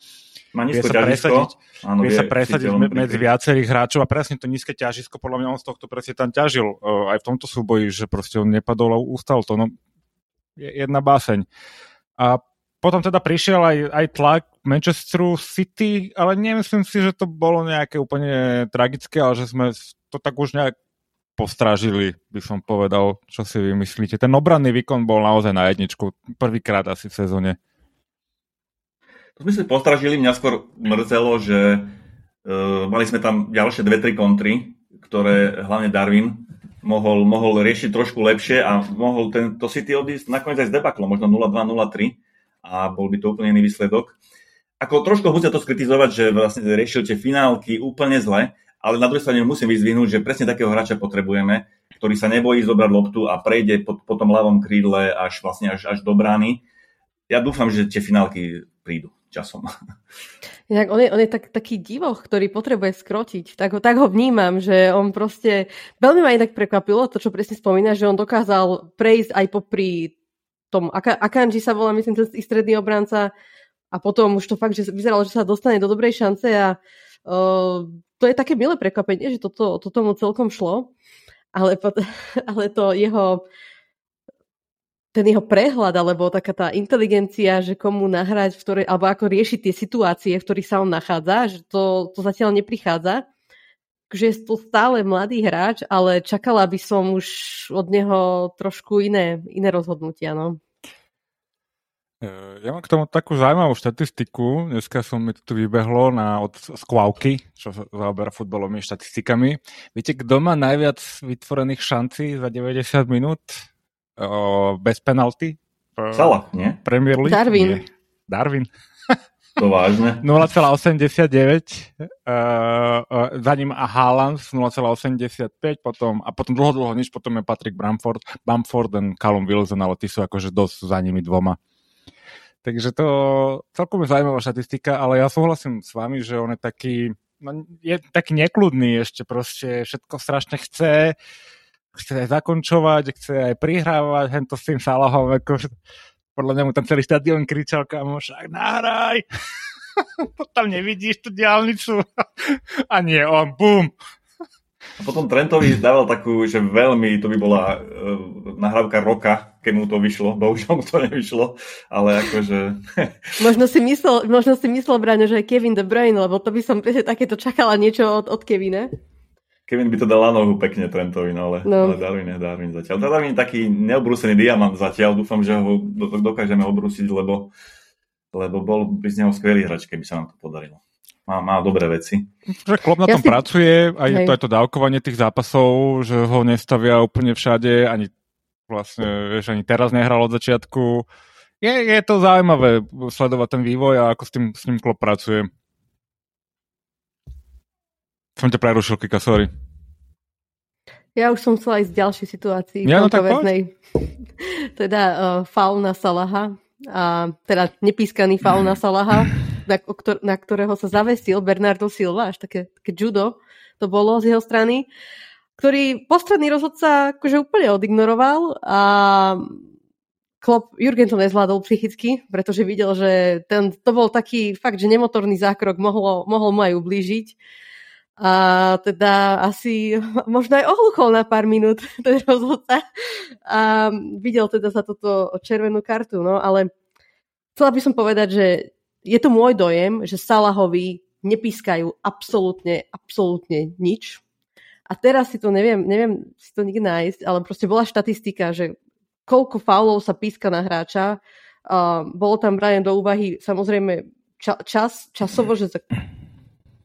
Má vie sa presadiť, Áno, vie, vie sa presadiť medzi viacerých hráčov a presne to nízke ťažisko, podľa mňa on z tohto presne tam ťažil uh, aj v tomto súboji, že proste on nepadol a ustal to. No, jedna báseň. A potom teda prišiel aj, aj tlak Manchesteru City, ale nemyslím si, že to bolo nejaké úplne tragické, ale že sme to tak už nejak postrážili, by som povedal, čo si vy myslíte. Ten obranný výkon bol naozaj na jedničku, prvýkrát asi v sezóne. To sme si postražili, mňa skôr mrzelo, že uh, mali sme tam ďalšie dve, tri kontry, ktoré hlavne Darwin mohol, mohol riešiť trošku lepšie a mohol tento City odísť nakoniec aj s debaklom, možno 0-2, 0-3 a bol by to úplne iný výsledok. Ako trošku musia to skritizovať, že vlastne riešil tie finálky úplne zle, ale na druhej strane musím vyzvihnúť, že presne takého hráča potrebujeme, ktorý sa nebojí zobrať loptu a prejde po, po tom ľavom krídle až vlastne až, až do brány. Ja dúfam, že tie finálky prídu časom. Inak on je, on je tak, taký divoch, ktorý potrebuje skrotiť. Tak ho, tak ho vnímam, že on proste... Veľmi ma inak prekvapilo to, čo presne spomína, že on dokázal prejsť aj popri tom... Akanji sa volá, myslím, ten stredný obranca a potom už to fakt, že vyzeralo, že sa dostane do dobrej šance a uh, to je také milé prekvapenie, že toto, toto mu celkom šlo. Ale, ale to jeho ten jeho prehľad alebo taká tá inteligencia, že komu nahrať, v ktorej, alebo ako riešiť tie situácie, v ktorých sa on nachádza, že to, to zatiaľ neprichádza. Že je to stále mladý hráč, ale čakala by som už od neho trošku iné, iné rozhodnutia. No. E, ja mám k tomu takú zaujímavú štatistiku. Dneska som mi tu vybehlo na, od Skvauky, čo sa zaoberá futbalovými štatistikami. Viete, kto má najviac vytvorených šancí za 90 minút? o, bez penalty. Sala, nie? Premier League? Darwin. Nie. Darwin. To vážne. 0,89, uh, uh, za ním a Haaland 0,85, potom, a potom dlho, dlho nič, potom je Patrick Bamford, Bamford a Callum Wilson, ale tí sú akože dosť za nimi dvoma. Takže to celkom je zaujímavá štatistika, ale ja súhlasím s vami, že on je taký, no, je taký nekludný ešte proste, všetko strašne chce, chce aj zakončovať, chce aj prihrávať, hento s tým Salahom, ako, podľa mňa mu tam celý štadión kričal, kamo, však nahraj, tam nevidíš tú diálnicu. A nie, on, bum. A potom Trentovi dával takú, že veľmi, to by bola uh, nahrávka roka, keď mu to vyšlo. Bohužiaľ mu to nevyšlo, ale akože... možno si myslel, možno si myslel Braňo, že je Kevin De Bruyne, lebo to by som takéto čakala niečo od, od Kevina. Kevin by to dal na nohu pekne Trentovi, no ale, no. ale Darwin je Darwin zatiaľ. Teda Darwin je taký neobrúsený diamant zatiaľ, dúfam, že ho dokážeme obrúsiť, lebo, lebo bol by z neho skvelý hrač, keby sa nám to podarilo. Má, má dobré veci. Že klub na tom ja si... pracuje, aj je to aj to dávkovanie tých zápasov, že ho nestavia úplne všade, ani vlastne, vieš, ani teraz nehral od začiatku. Je, je to zaujímavé sledovať ten vývoj a ako s tým, s ním klub pracuje. Som ťa prerušil, Kika, sorry. Ja už som chcela ísť v ďalšej situácii. Ja, no tak teda uh, fauna Salaha, a teda nepískaný fauna Salaha, na, ktor- na ktorého sa zavesil Bernardo Silva, až také, také judo to bolo z jeho strany, ktorý postredný rozhodca akože úplne odignoroval a Klopp, Jurgen to nezvládol psychicky, pretože videl, že ten, to bol taký fakt, že nemotorný zákrok mohlo, mohol mu aj ublížiť a teda asi možno aj ohluchol na pár minút ten rozhodca a videl teda za toto červenú kartu, no ale chcela by som povedať, že je to môj dojem, že Salahovi nepískajú absolútne, absolútne nič. A teraz si to neviem, neviem si to nikdy nájsť, ale proste bola štatistika, že koľko faulov sa píska na hráča. Uh, bolo tam brané do úvahy samozrejme ča- čas, časovo, že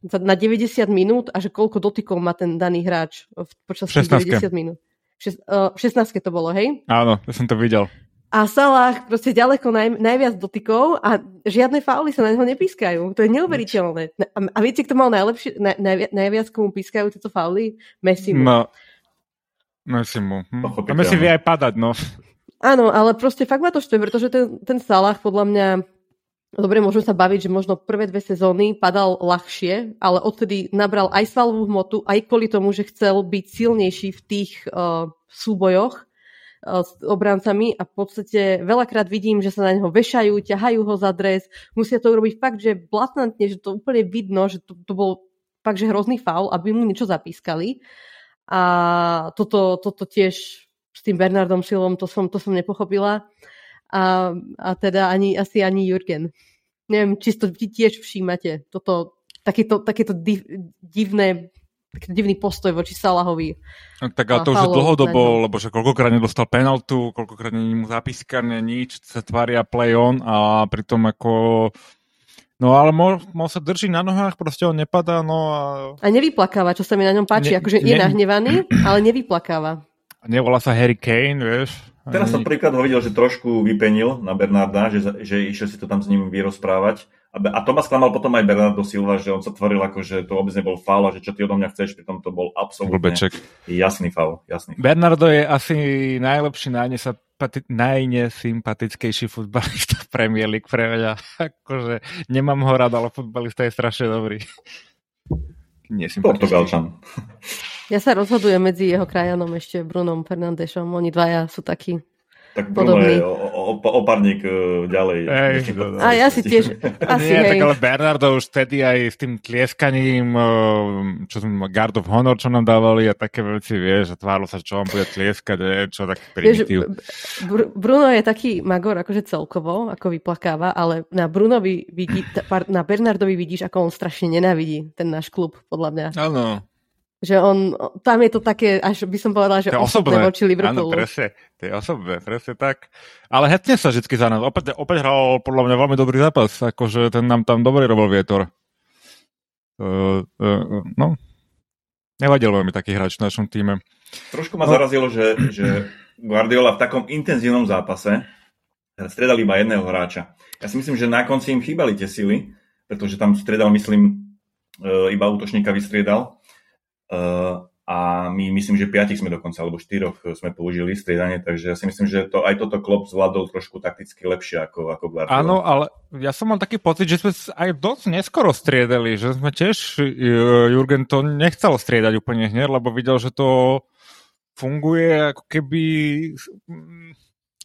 na 90 minút a že koľko dotykov má ten daný hráč počas 90 minút. v 16 to bolo, hej? Áno, ja som to videl. a Salah proste ďaleko naj, najviac dotykov a žiadne fauly sa na neho nepískajú. To je neuveriteľné. A, a viete, kto mal najlepšie, naj, najviac, najviac komu pískajú tieto fauly? Messi. No, Messi mu. Hm. A Messi vie aj padať, no. Áno, ale proste fakt ma to štve, pretože ten, ten Salah podľa mňa Dobre, môžeme sa baviť, že možno prvé dve sezóny padal ľahšie, ale odtedy nabral aj svalovú hmotu, aj kvôli tomu, že chcel byť silnejší v tých uh, súbojoch uh, s obrancami. A v podstate veľakrát vidím, že sa na neho vešajú, ťahajú ho za dres, musia to urobiť fakt, že blatantne, že to úplne vidno, že to, to bol fakt, že hrozný faul, aby mu niečo zapískali. A toto, toto tiež s tým Bernardom Silvom, to som, to som nepochopila a, a teda ani, asi ani Jurgen. Neviem, či to tiež všímate, toto, takéto, takéto div, divné taký divný postoj voči Salahovi. No, tak ale to už je dlhodobo, lebo že koľkokrát nedostal penaltu, koľkokrát není mu zapískané, nič, sa tvária play on a pritom ako No ale mo, mo sa drží na nohách, proste on nepadá, no a... A nevyplakáva, čo sa mi na ňom páči, ne, akože ne, je nahnevaný, ale nevyplakáva. Nevolá sa Harry Kane, vieš? Teraz som príklad ho videl, že trošku vypenil na Bernarda, že, že išiel si to tam s ním vyrozprávať. A, a to ma sklamal potom aj Bernardo Silva, že on sa tvoril ako, že to vôbec nebol faul a že čo ty odo mňa chceš, pritom to bol absolútne Blbeček. jasný faul. Jasný. Bernardo je asi najlepší, najnesympatickejší futbalista v Premier League pre mňa. Akože nemám ho rád, ale futbalista je strašne dobrý. Portugalčan. Ja sa rozhodujem medzi jeho krajanom ešte Brunom Fernandešom. Oni dvaja sú takí tak Bruno podobný. je oparník e, ďalej. Ej, no, no, a ja si tiež, asi Nie, hej. tak ale Bernardo už vtedy aj s tým tlieskaním, e, čo som Guard of Honor, čo nám dávali a také veci, vieš, a tvárlo sa, čo on bude tlieskať, čo taký primitív. Vieš, Bruno je taký magor, akože celkovo, ako vyplakáva, ale na Brunovi vidí, na Bernardovi vidíš, ako on strašne nenávidí ten náš klub, podľa mňa. Áno. Že on, tam je to také, až by som povedala, že to osobné voči Liverpoolu. Áno, presne, to je osobné, presne tak. Ale hetne sa vždy za nás. Opäť, opäť hral podľa mňa veľmi dobrý zápas, akože ten nám tam dobre robil vietor. Uh, uh, no, nevadil mi taký hráč v našom týme. Trošku ma no. zarazilo, že, že Guardiola v takom intenzívnom zápase stredal iba jedného hráča. Ja si myslím, že na konci im chýbali tie sily, pretože tam stredal, myslím, e, iba útočníka vystriedal a my myslím, že piatich sme dokonca, alebo štyroch sme použili striedanie, takže ja si myslím, že to, aj toto klop zvládol trošku takticky lepšie ako, ako Guardiola. Áno, ale ja som mal taký pocit, že sme aj dosť neskoro striedali, že sme tiež, eh, Jurgen to nechcel striedať úplne hneď, lebo videl, že to funguje ako keby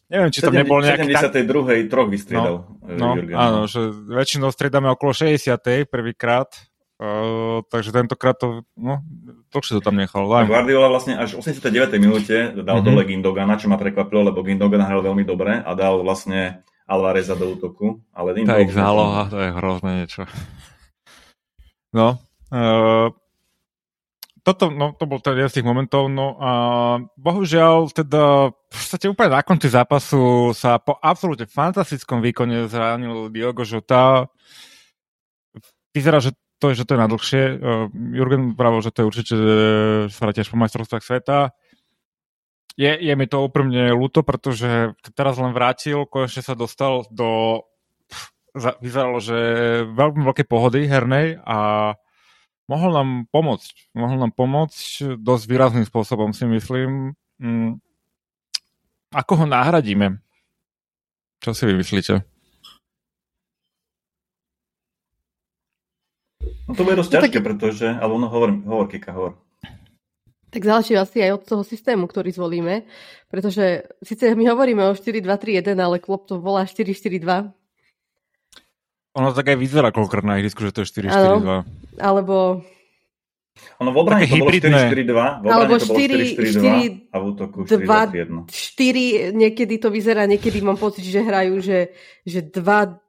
Neviem, či tam nebol nejaký... 72. troch vystriedal no, no, Jurgen. Áno, že väčšinou striedame okolo 60. prvýkrát Uh, takže tentokrát to, no, dlhšie to tam nechal. Daj. Guardiola vlastne až v 89. minúte dal mm-hmm. dole Gindogana, čo ma prekvapilo, lebo Gindogan hral veľmi dobre a dal vlastne Alvareza do útoku. Ale tá ich záloha, to je hrozné niečo. No, uh, toto, no, to bol ten jeden z tých momentov, no a bohužiaľ teda v podstate úplne na konci zápasu sa po absolútne fantastickom výkone zranil Diogo Jota. Vyzerá, že to že to je na dlhšie. Uh, Jurgen pravil, že to je určite sa tiež po majstrovstvách sveta. Je, je mi to úprimne ľúto, pretože teraz len vrátil, konečne sa dostal do... Vyzeralo, že veľmi veľké pohody hernej a mohol nám pomôcť. Mohol nám pomôcť dosť výrazným spôsobom, si myslím. Mm. Ako ho nahradíme? Čo si vy No to bude dosť no, ťažké, tak... pretože... Alebo no, hovor, hovor, Kika, hovor. Tak záleží asi aj od toho systému, ktorý zvolíme, pretože síce my hovoríme o 4-2-3-1, ale klop to volá 4-4-2. Ono tak aj vyzerá koľkokrát na ihrisku, že to je 4-4-2. Alebo... Ono v obrane to bolo 4-4-2, v Alebo 4-4-2 a v útoku 4-2-3-1. 4, niekedy to vyzerá, niekedy mám pocit, že hrajú, že, že 2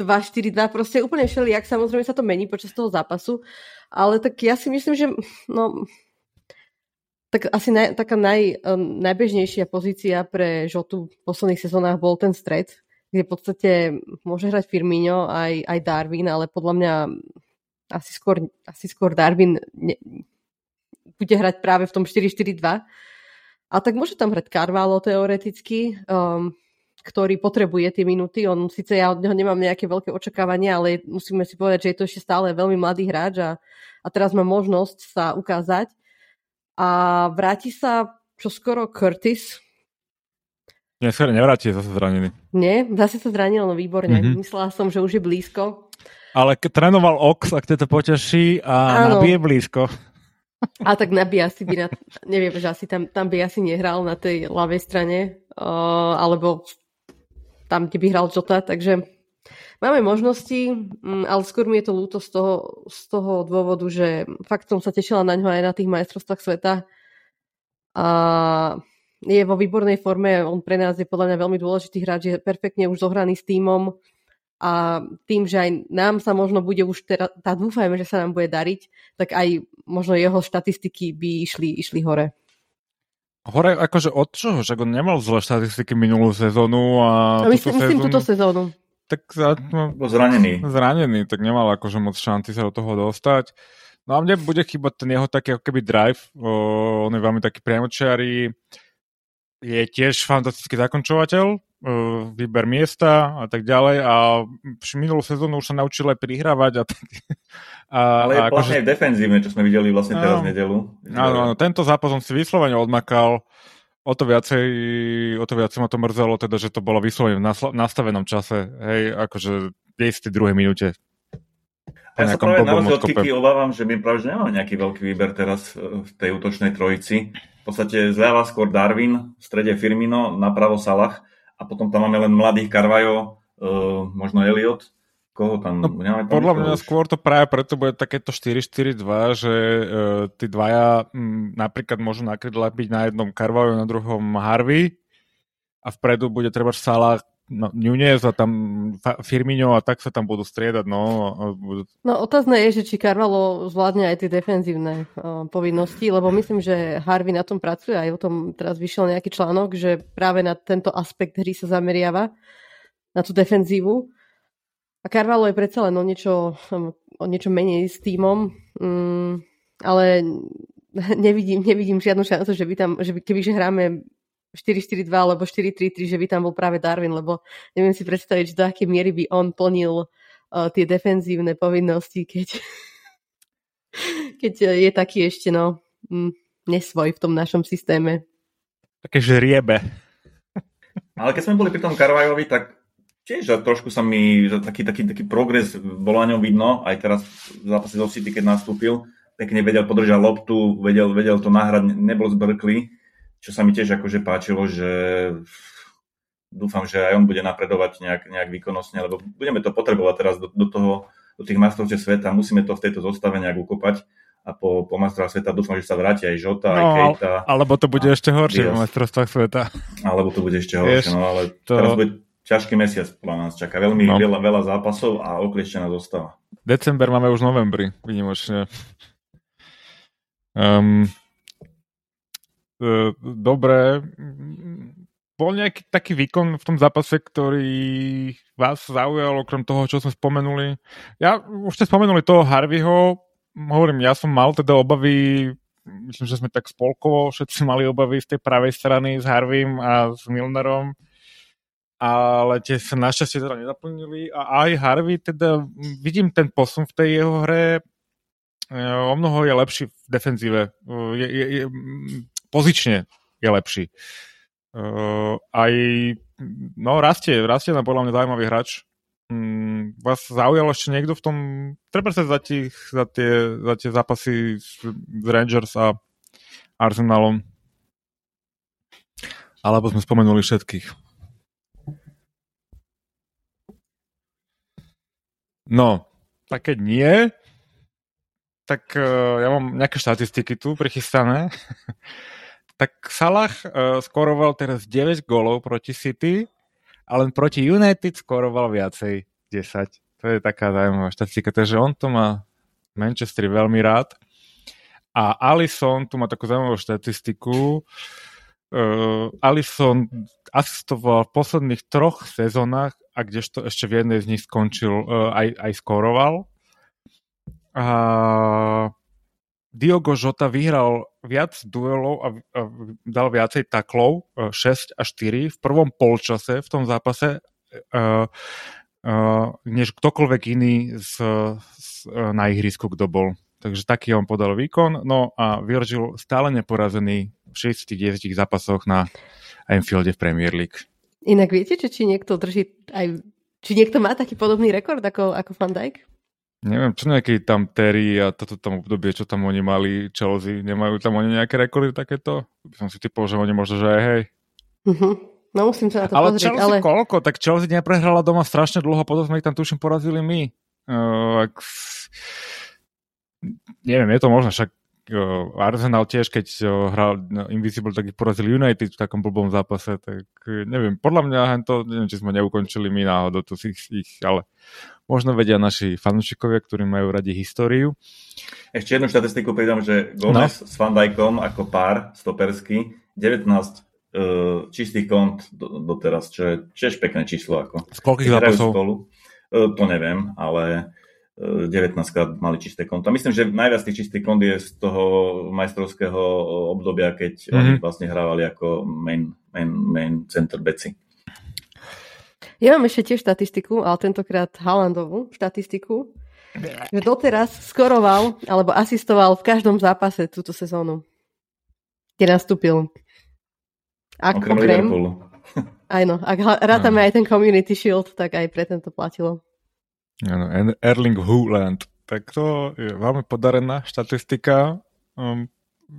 2-4-2, proste úplne všelijak, samozrejme sa to mení počas toho zápasu, ale tak ja si myslím, že no, tak asi naj, taká naj, um, najbežnejšia pozícia pre Žotu v posledných sezónach bol ten stred, kde v podstate môže hrať Firmino aj, aj Darwin, ale podľa mňa asi skôr, asi skôr Darwin ne, bude hrať práve v tom 4-4-2. A tak môže tam hrať Carvalho teoreticky. Um, ktorý potrebuje tie minúty. On síce ja od neho nemám nejaké veľké očakávania, ale musíme si povedať, že je to ešte stále veľmi mladý hráč a, a teraz má možnosť sa ukázať. A vráti sa čo skoro Curtis. Nie, sa nevráti, zase zranený. Nie, zase sa zranil, no výborne. Mm-hmm. Myslela som, že už je blízko. Ale ke, trénoval Ox, ak to poteší a Áno. nabije blízko. A tak nabíja asi by na, neviem, že asi tam, tam by asi nehral na tej ľavej strane, uh, alebo tam, kde by hral Jota, takže máme možnosti, um, ale skôr mi je to ľúto z toho, z toho dôvodu, že fakt som sa tešila na ňo aj na tých majstrovstvách sveta a je vo výbornej forme, on pre nás je podľa mňa veľmi dôležitý hráč, je perfektne už zohraný s týmom, a tým, že aj nám sa možno bude už teraz, tá dúfajme, že sa nám bude dariť, tak aj možno jeho štatistiky by išli, išli hore. Hore akože od čoho? Však on nemal zlé štatistiky minulú sezónu a no, myslím, túto myslím túto sezónu. Tak za, no, zranený. Zranený, tak nemal akože moc šanci sa do toho dostať. No a mne bude chýbať ten jeho taký ako keby drive. O, on je veľmi taký priamočiarý. Je tiež fantastický zakončovateľ, uh, výber miesta a tak ďalej a minulú sezónu už sa naučil aj prihrávať a tak. A, Ale je a akože... defenzívne, čo sme videli vlastne teraz v nedelu. Áno, áno, tento zápas som si vyslovene odmakal. O to viacej, o to viacej ma to mrzelo, teda, že to bolo vyslovene v nastavenom čase, hej, akože v 92. minúte. Ja sa práve na od obávam, že my práve nemá nejaký veľký výber teraz e, v tej útočnej trojici. V podstate zľava skôr Darwin, v strede Firmino, napravo Salah a potom tam máme len mladých Carvajo, uh, možno Elliot. Koho tam? No, tam podľa mňa už? skôr to práve preto bude takéto 4-4-2, že uh, tí dvaja m, napríklad môžu nakryť byť na jednom Carvajo, na druhom Harvey a vpredu bude treba Salah no, Nunez a tam Firmino a tak sa tam budú striedať. No, budú... no otázne je, že či Carvalho zvládne aj tie defenzívne uh, povinnosti, lebo myslím, že Harvey na tom pracuje, aj o tom teraz vyšiel nejaký článok, že práve na tento aspekt hry sa zameriava, na tú defenzívu. A Carvalho je predsa len o niečo, o niečo menej s týmom, um, ale nevidím, nevidím žiadnu šancu, že by tam, že by, kebyže hráme 4-4-2 alebo 4-3-3, že by tam bol práve Darwin, lebo neviem si predstaviť, že do akej miery by on plnil uh, tie defenzívne povinnosti, keď, keď je taký ešte no, mm, nesvoj v tom našom systéme. Také žriebe. Ale keď sme boli pri tom Karvajovi, tak tiež že trošku sa mi, že taký, taký, taký progres bolo na ňom vidno, aj teraz v zápase zo City, keď nastúpil, pekne vedel podržať loptu, vedel, vedel to nahrať, nebol zbrklý čo sa mi tiež akože páčilo, že dúfam, že aj on bude napredovať nejak, nejak výkonnostne, lebo budeme to potrebovať teraz do, do toho, do tých majstrovstiev sveta, musíme to v tejto zostave nejak ukopať a po, po majstrovstvách sveta dúfam, že sa vráti aj Žota, no, aj Kejta. Alebo to bude ešte horšie v majstrovstvách sveta. Alebo to bude ešte horšie, no ale to... teraz bude ťažký mesiac podľa nás čaká. Veľmi no. veľa, veľa zápasov a oklieštená zostava. December máme už novembri, vidimočne. Um, dobre. Bol nejaký taký výkon v tom zápase, ktorý vás zaujal, okrem toho, čo sme spomenuli? Ja, už ste spomenuli toho Harveyho, hovorím, ja som mal teda obavy, myslím, že sme tak spolkovo všetci mali obavy z tej pravej strany s Harveym a s Milnerom, ale tie sa našťastie teda nezaplnili a aj Harvey teda vidím ten posun v tej jeho hre, e, o mnoho je lepší v defenzíve. Je, je, je, pozične je lepší. Uh, aj no rastie, rastie na podľa mňa zaujímavý hráč. Um, vás zaujal ešte niekto v tom, treba sa za, tých, za, tie, za tie zápasy s, Rangers a Arsenalom? Alebo sme spomenuli všetkých? No, tak keď nie, tak uh, ja mám nejaké štatistiky tu prichystané. tak Salah uh, skoroval teraz 9 golov proti City, ale proti United skoroval viacej 10. To je taká zaujímavá štatistika, takže on to má Manchester veľmi rád. A Alisson tu má takú zaujímavú štatistiku. Uh, Alisson asistoval v posledných troch sezónach a kdežto ešte v jednej z nich skončil, uh, aj, aj skoroval. A Diogo Jota vyhral viac duelov a, a dal viacej taklov, 6 a 4 v prvom polčase v tom zápase, uh, než ktokoľvek iný z, z, na ihrisku, kto bol. Takže taký on podal výkon. No a Virgil stále neporazený v 6 zápasoch na Anfielde v Premier League. Inak viete, či niekto drží aj... Či niekto má taký podobný rekord ako, ako Van Dijk? Neviem, čo nejaký tam Terry a toto tam obdobie, čo tam oni mali, Chelsea, nemajú tam oni nejaké rekordy takéto? By som si typol, že oni možno, že aj hej. Uh-huh. No musím sa na to ale pozrieť, Chelsea ale... koľko? Tak Chelsea neprehrala doma strašne dlho, potom sme ich tam tuším porazili my. Uh, ak... Neviem, je to možné, však Arsenal tiež, keď hral Invisible, tak ich porazil United v takom blbom zápase, tak neviem, podľa mňa to, neviem, či sme neukončili my náhodou tu ich, ich, ale možno vedia naši fanúšikovia, ktorí majú radi históriu. Ešte jednu štatistiku pridám, že Gomez no. s Van Dijkom ako pár stopersky 19 uh, e, čistých kont do, doteraz, čo je tiež pekné číslo. Ako. Z koľkých zápasov? Spolu. Uh, to neviem, ale 19 krát mali čisté konto. A myslím, že najviac tých čistých kont je z toho majstrovského obdobia, keď mm-hmm. oni vlastne hrávali ako main, main, main center beci. Ja mám ešte tiež štatistiku, ale tentokrát Haalandovú štatistiku, že doteraz skoroval alebo asistoval v každom zápase túto sezónu, kde nastúpil. Ak okrem, okrem Aj no, ak rátame aj ten Community Shield, tak aj pre tento platilo. Ano, Erling Haaland. Tak to je veľmi podarená štatistika. Um,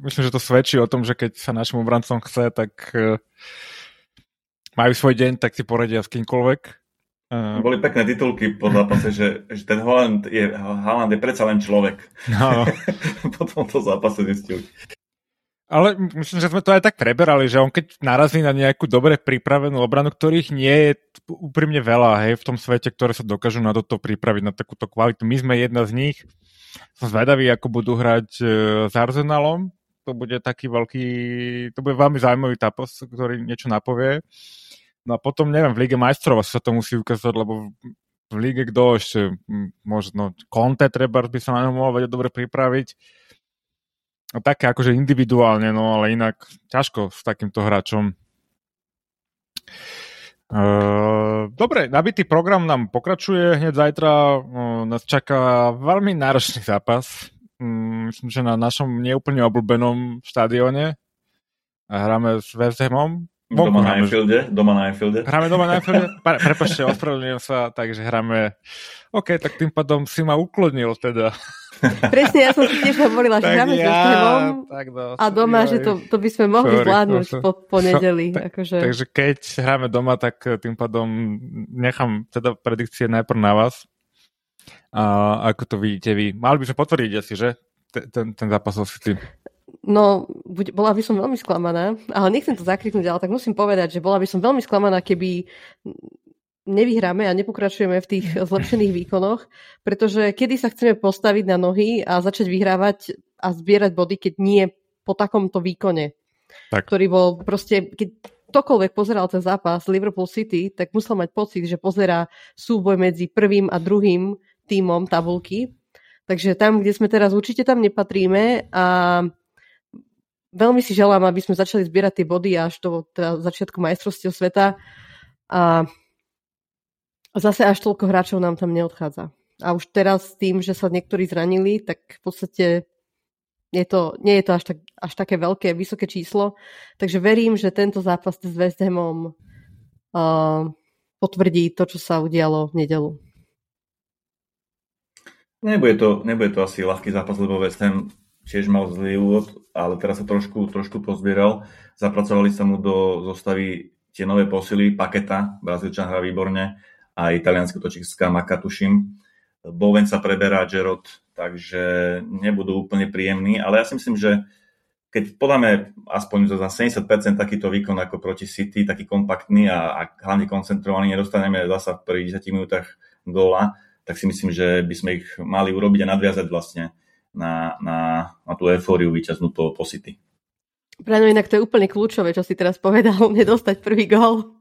myslím, že to svedčí o tom, že keď sa našim obrancom chce, tak uh, majú svoj deň, tak si poradia s kýmkoľvek. Uh, Boli pekné titulky po zápase, že, že ten Haaland je, Haaland je predsa len človek. No. po tomto zápase zistili. Ale myslím, že sme to aj tak preberali, že on keď narazí na nejakú dobre pripravenú obranu, ktorých nie je úprimne veľa hej, v tom svete, ktoré sa dokážu na toto pripraviť, na takúto kvalitu. My sme jedna z nich. Som zvedavý, ako budú hrať e, s Arsenalom. To bude taký veľký, to bude veľmi zaujímavý tápas, ktorý niečo napovie. No a potom, neviem, v Lige majstrov sa to musí ukázať, lebo v Lige kto ešte, možno Conte treba by sa na ňom mohol vedieť dobre pripraviť No také akože individuálne, no ale inak ťažko s takýmto hráčom. Uh, dobre, nabitý program nám pokračuje. Hneď zajtra uh, nás čaká veľmi náročný zápas. Um, myslím, že na našom neúplne obľúbenom štadióne. Hráme s West Hamom. Doma na Anfielde? Doma na Anfielde? Hráme doma na Anfielde? Prepačte, ospravedlňujem sa, takže hráme... OK, tak tým pádom si ma uklodnil teda. Presne, ja som si tiež hovorila, že hráme ja, tak no, a doma, že to, to by sme mohli sorry, zvládnuť no, po, po nedeli. So, akože... Takže keď hráme doma, tak tým pádom nechám teda predikcie najprv na vás. A ako to vidíte vy? Mali by sme potvrdiť asi, že? Ten, ten zápas o City. No, buď, bola by som veľmi sklamaná, ale nechcem to zakriknúť, ale tak musím povedať, že bola by som veľmi sklamaná, keby nevyhráme a nepokračujeme v tých zlepšených výkonoch, pretože kedy sa chceme postaviť na nohy a začať vyhrávať a zbierať body, keď nie po takomto výkone, tak. ktorý bol proste, keď ktokoľvek pozeral ten zápas Liverpool City, tak musel mať pocit, že pozerá súboj medzi prvým a druhým tímom tabulky. Takže tam, kde sme teraz, určite tam nepatríme a veľmi si želám, aby sme začali zbierať tie body až do teda začiatku majstrovstiev sveta. A zase až toľko hráčov nám tam neodchádza. A už teraz tým, že sa niektorí zranili, tak v podstate je to, nie je to až, tak, až také veľké, vysoké číslo. Takže verím, že tento zápas s West Hamom uh, potvrdí to, čo sa udialo v nedelu. Nebude to, nebude to asi ľahký zápas, lebo West Ham tiež mal zlý úvod, ale teraz sa trošku, trošku pozbieral. Zapracovali sa mu do zostavy tie nové posily, Paketa, Brazílčan hrá výborne, a italianský točík Maka, tuším. Bowen sa preberá, Gerard, takže nebudú úplne príjemní, ale ja si myslím, že keď podáme aspoň za 70% takýto výkon ako proti City, taký kompaktný a, a hlavne koncentrovaný, nedostaneme zasa prvých 10 minútach góla, tak si myslím, že by sme ich mali urobiť a nadviazať vlastne na, na, na tú eufóriu víťaznú po, po City. Práve inak to je úplne kľúčové, čo si teraz povedal, nedostať prvý gól.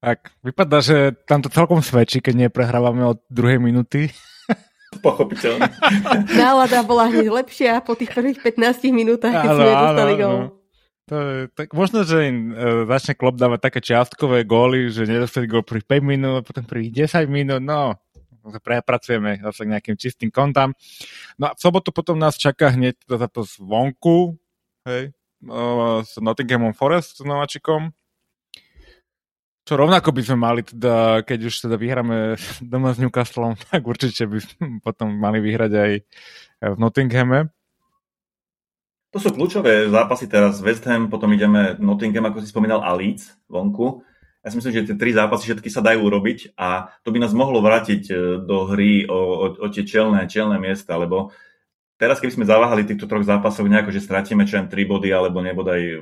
Tak, vypadá, že tam to celkom svedčí, keď neprehrávame od druhej minúty. Pochopiteľne. Nálada bola hneď lepšia po tých prvých 15 minútach, keď sme dostali gól. To je, tak možno, že im uh, začne klop dávať také čiastkové góly, že nedostali gól pri 5 minút, potom pri 10 minút, no, prepracujeme zase k nejakým čistým kontám. No a v sobotu potom nás čaká hneď zápas vonku, hej, uh, s Nottinghamom Forest, s Nováčikom. Čo rovnako by sme mali, teda, keď už teda vyhráme doma s Newcastlom, tak určite by sme potom mali vyhrať aj v Nottinghame. To sú kľúčové zápasy teraz. West Ham, potom ideme Nottingham, ako si spomínal, a Leeds vonku. Ja si myslím, že tie tri zápasy všetky sa dajú urobiť a to by nás mohlo vrátiť e, do hry o, o, o tie čelné, čelné miesta, lebo teraz, keby sme zaváhali týchto troch zápasov nejako, že stratíme čo 3 body alebo nebodaj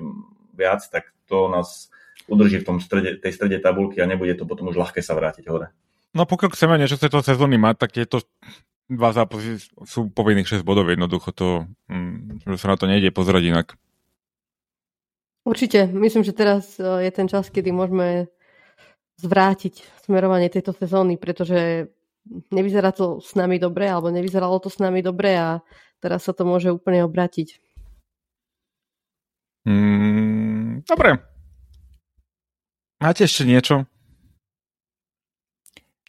viac, tak to nás udrží v tom strede, tej strede tabulky a nebude to potom už ľahké sa vrátiť hore. No pokiaľ chceme niečo z tejto sezóny mať, tak tieto dva zápasy sú povinných 6 bodov jednoducho, to, mm, že sa na to nejde pozerať inak. Určite. Myslím, že teraz e, je ten čas, kedy môžeme zvrátiť smerovanie tejto sezóny, pretože nevyzerá to s nami dobre, alebo nevyzeralo to s nami dobre a teraz sa to môže úplne obrátiť. Mm, dobre. Máte ešte niečo?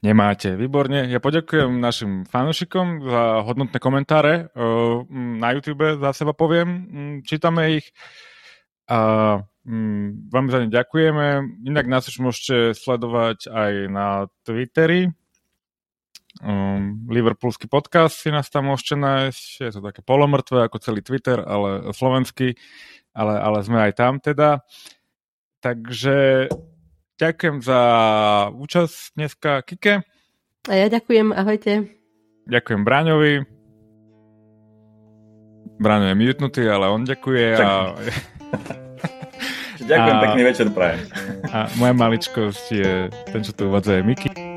Nemáte, výborne. Ja poďakujem našim fanúšikom za hodnotné komentáre e, na YouTube, za seba poviem. Čítame ich. A mm, vám za ne ďakujeme. Inak nás už môžete sledovať aj na Twitteri. Um, Liverpoolský podcast si nás tam môžete nájsť. Je to také polomrtvé ako celý Twitter, ale slovenský. Ale, ale sme aj tam teda. Takže ďakujem za účasť dneska Kike. A ja ďakujem, ahojte. Ďakujem Bráňovi. Bráňo je mutnutý, ale on ďakuje. A... Ďakujem, a, pekný večer prajem. A moja maličkosť je ten, čo tu uvádza, je Miky.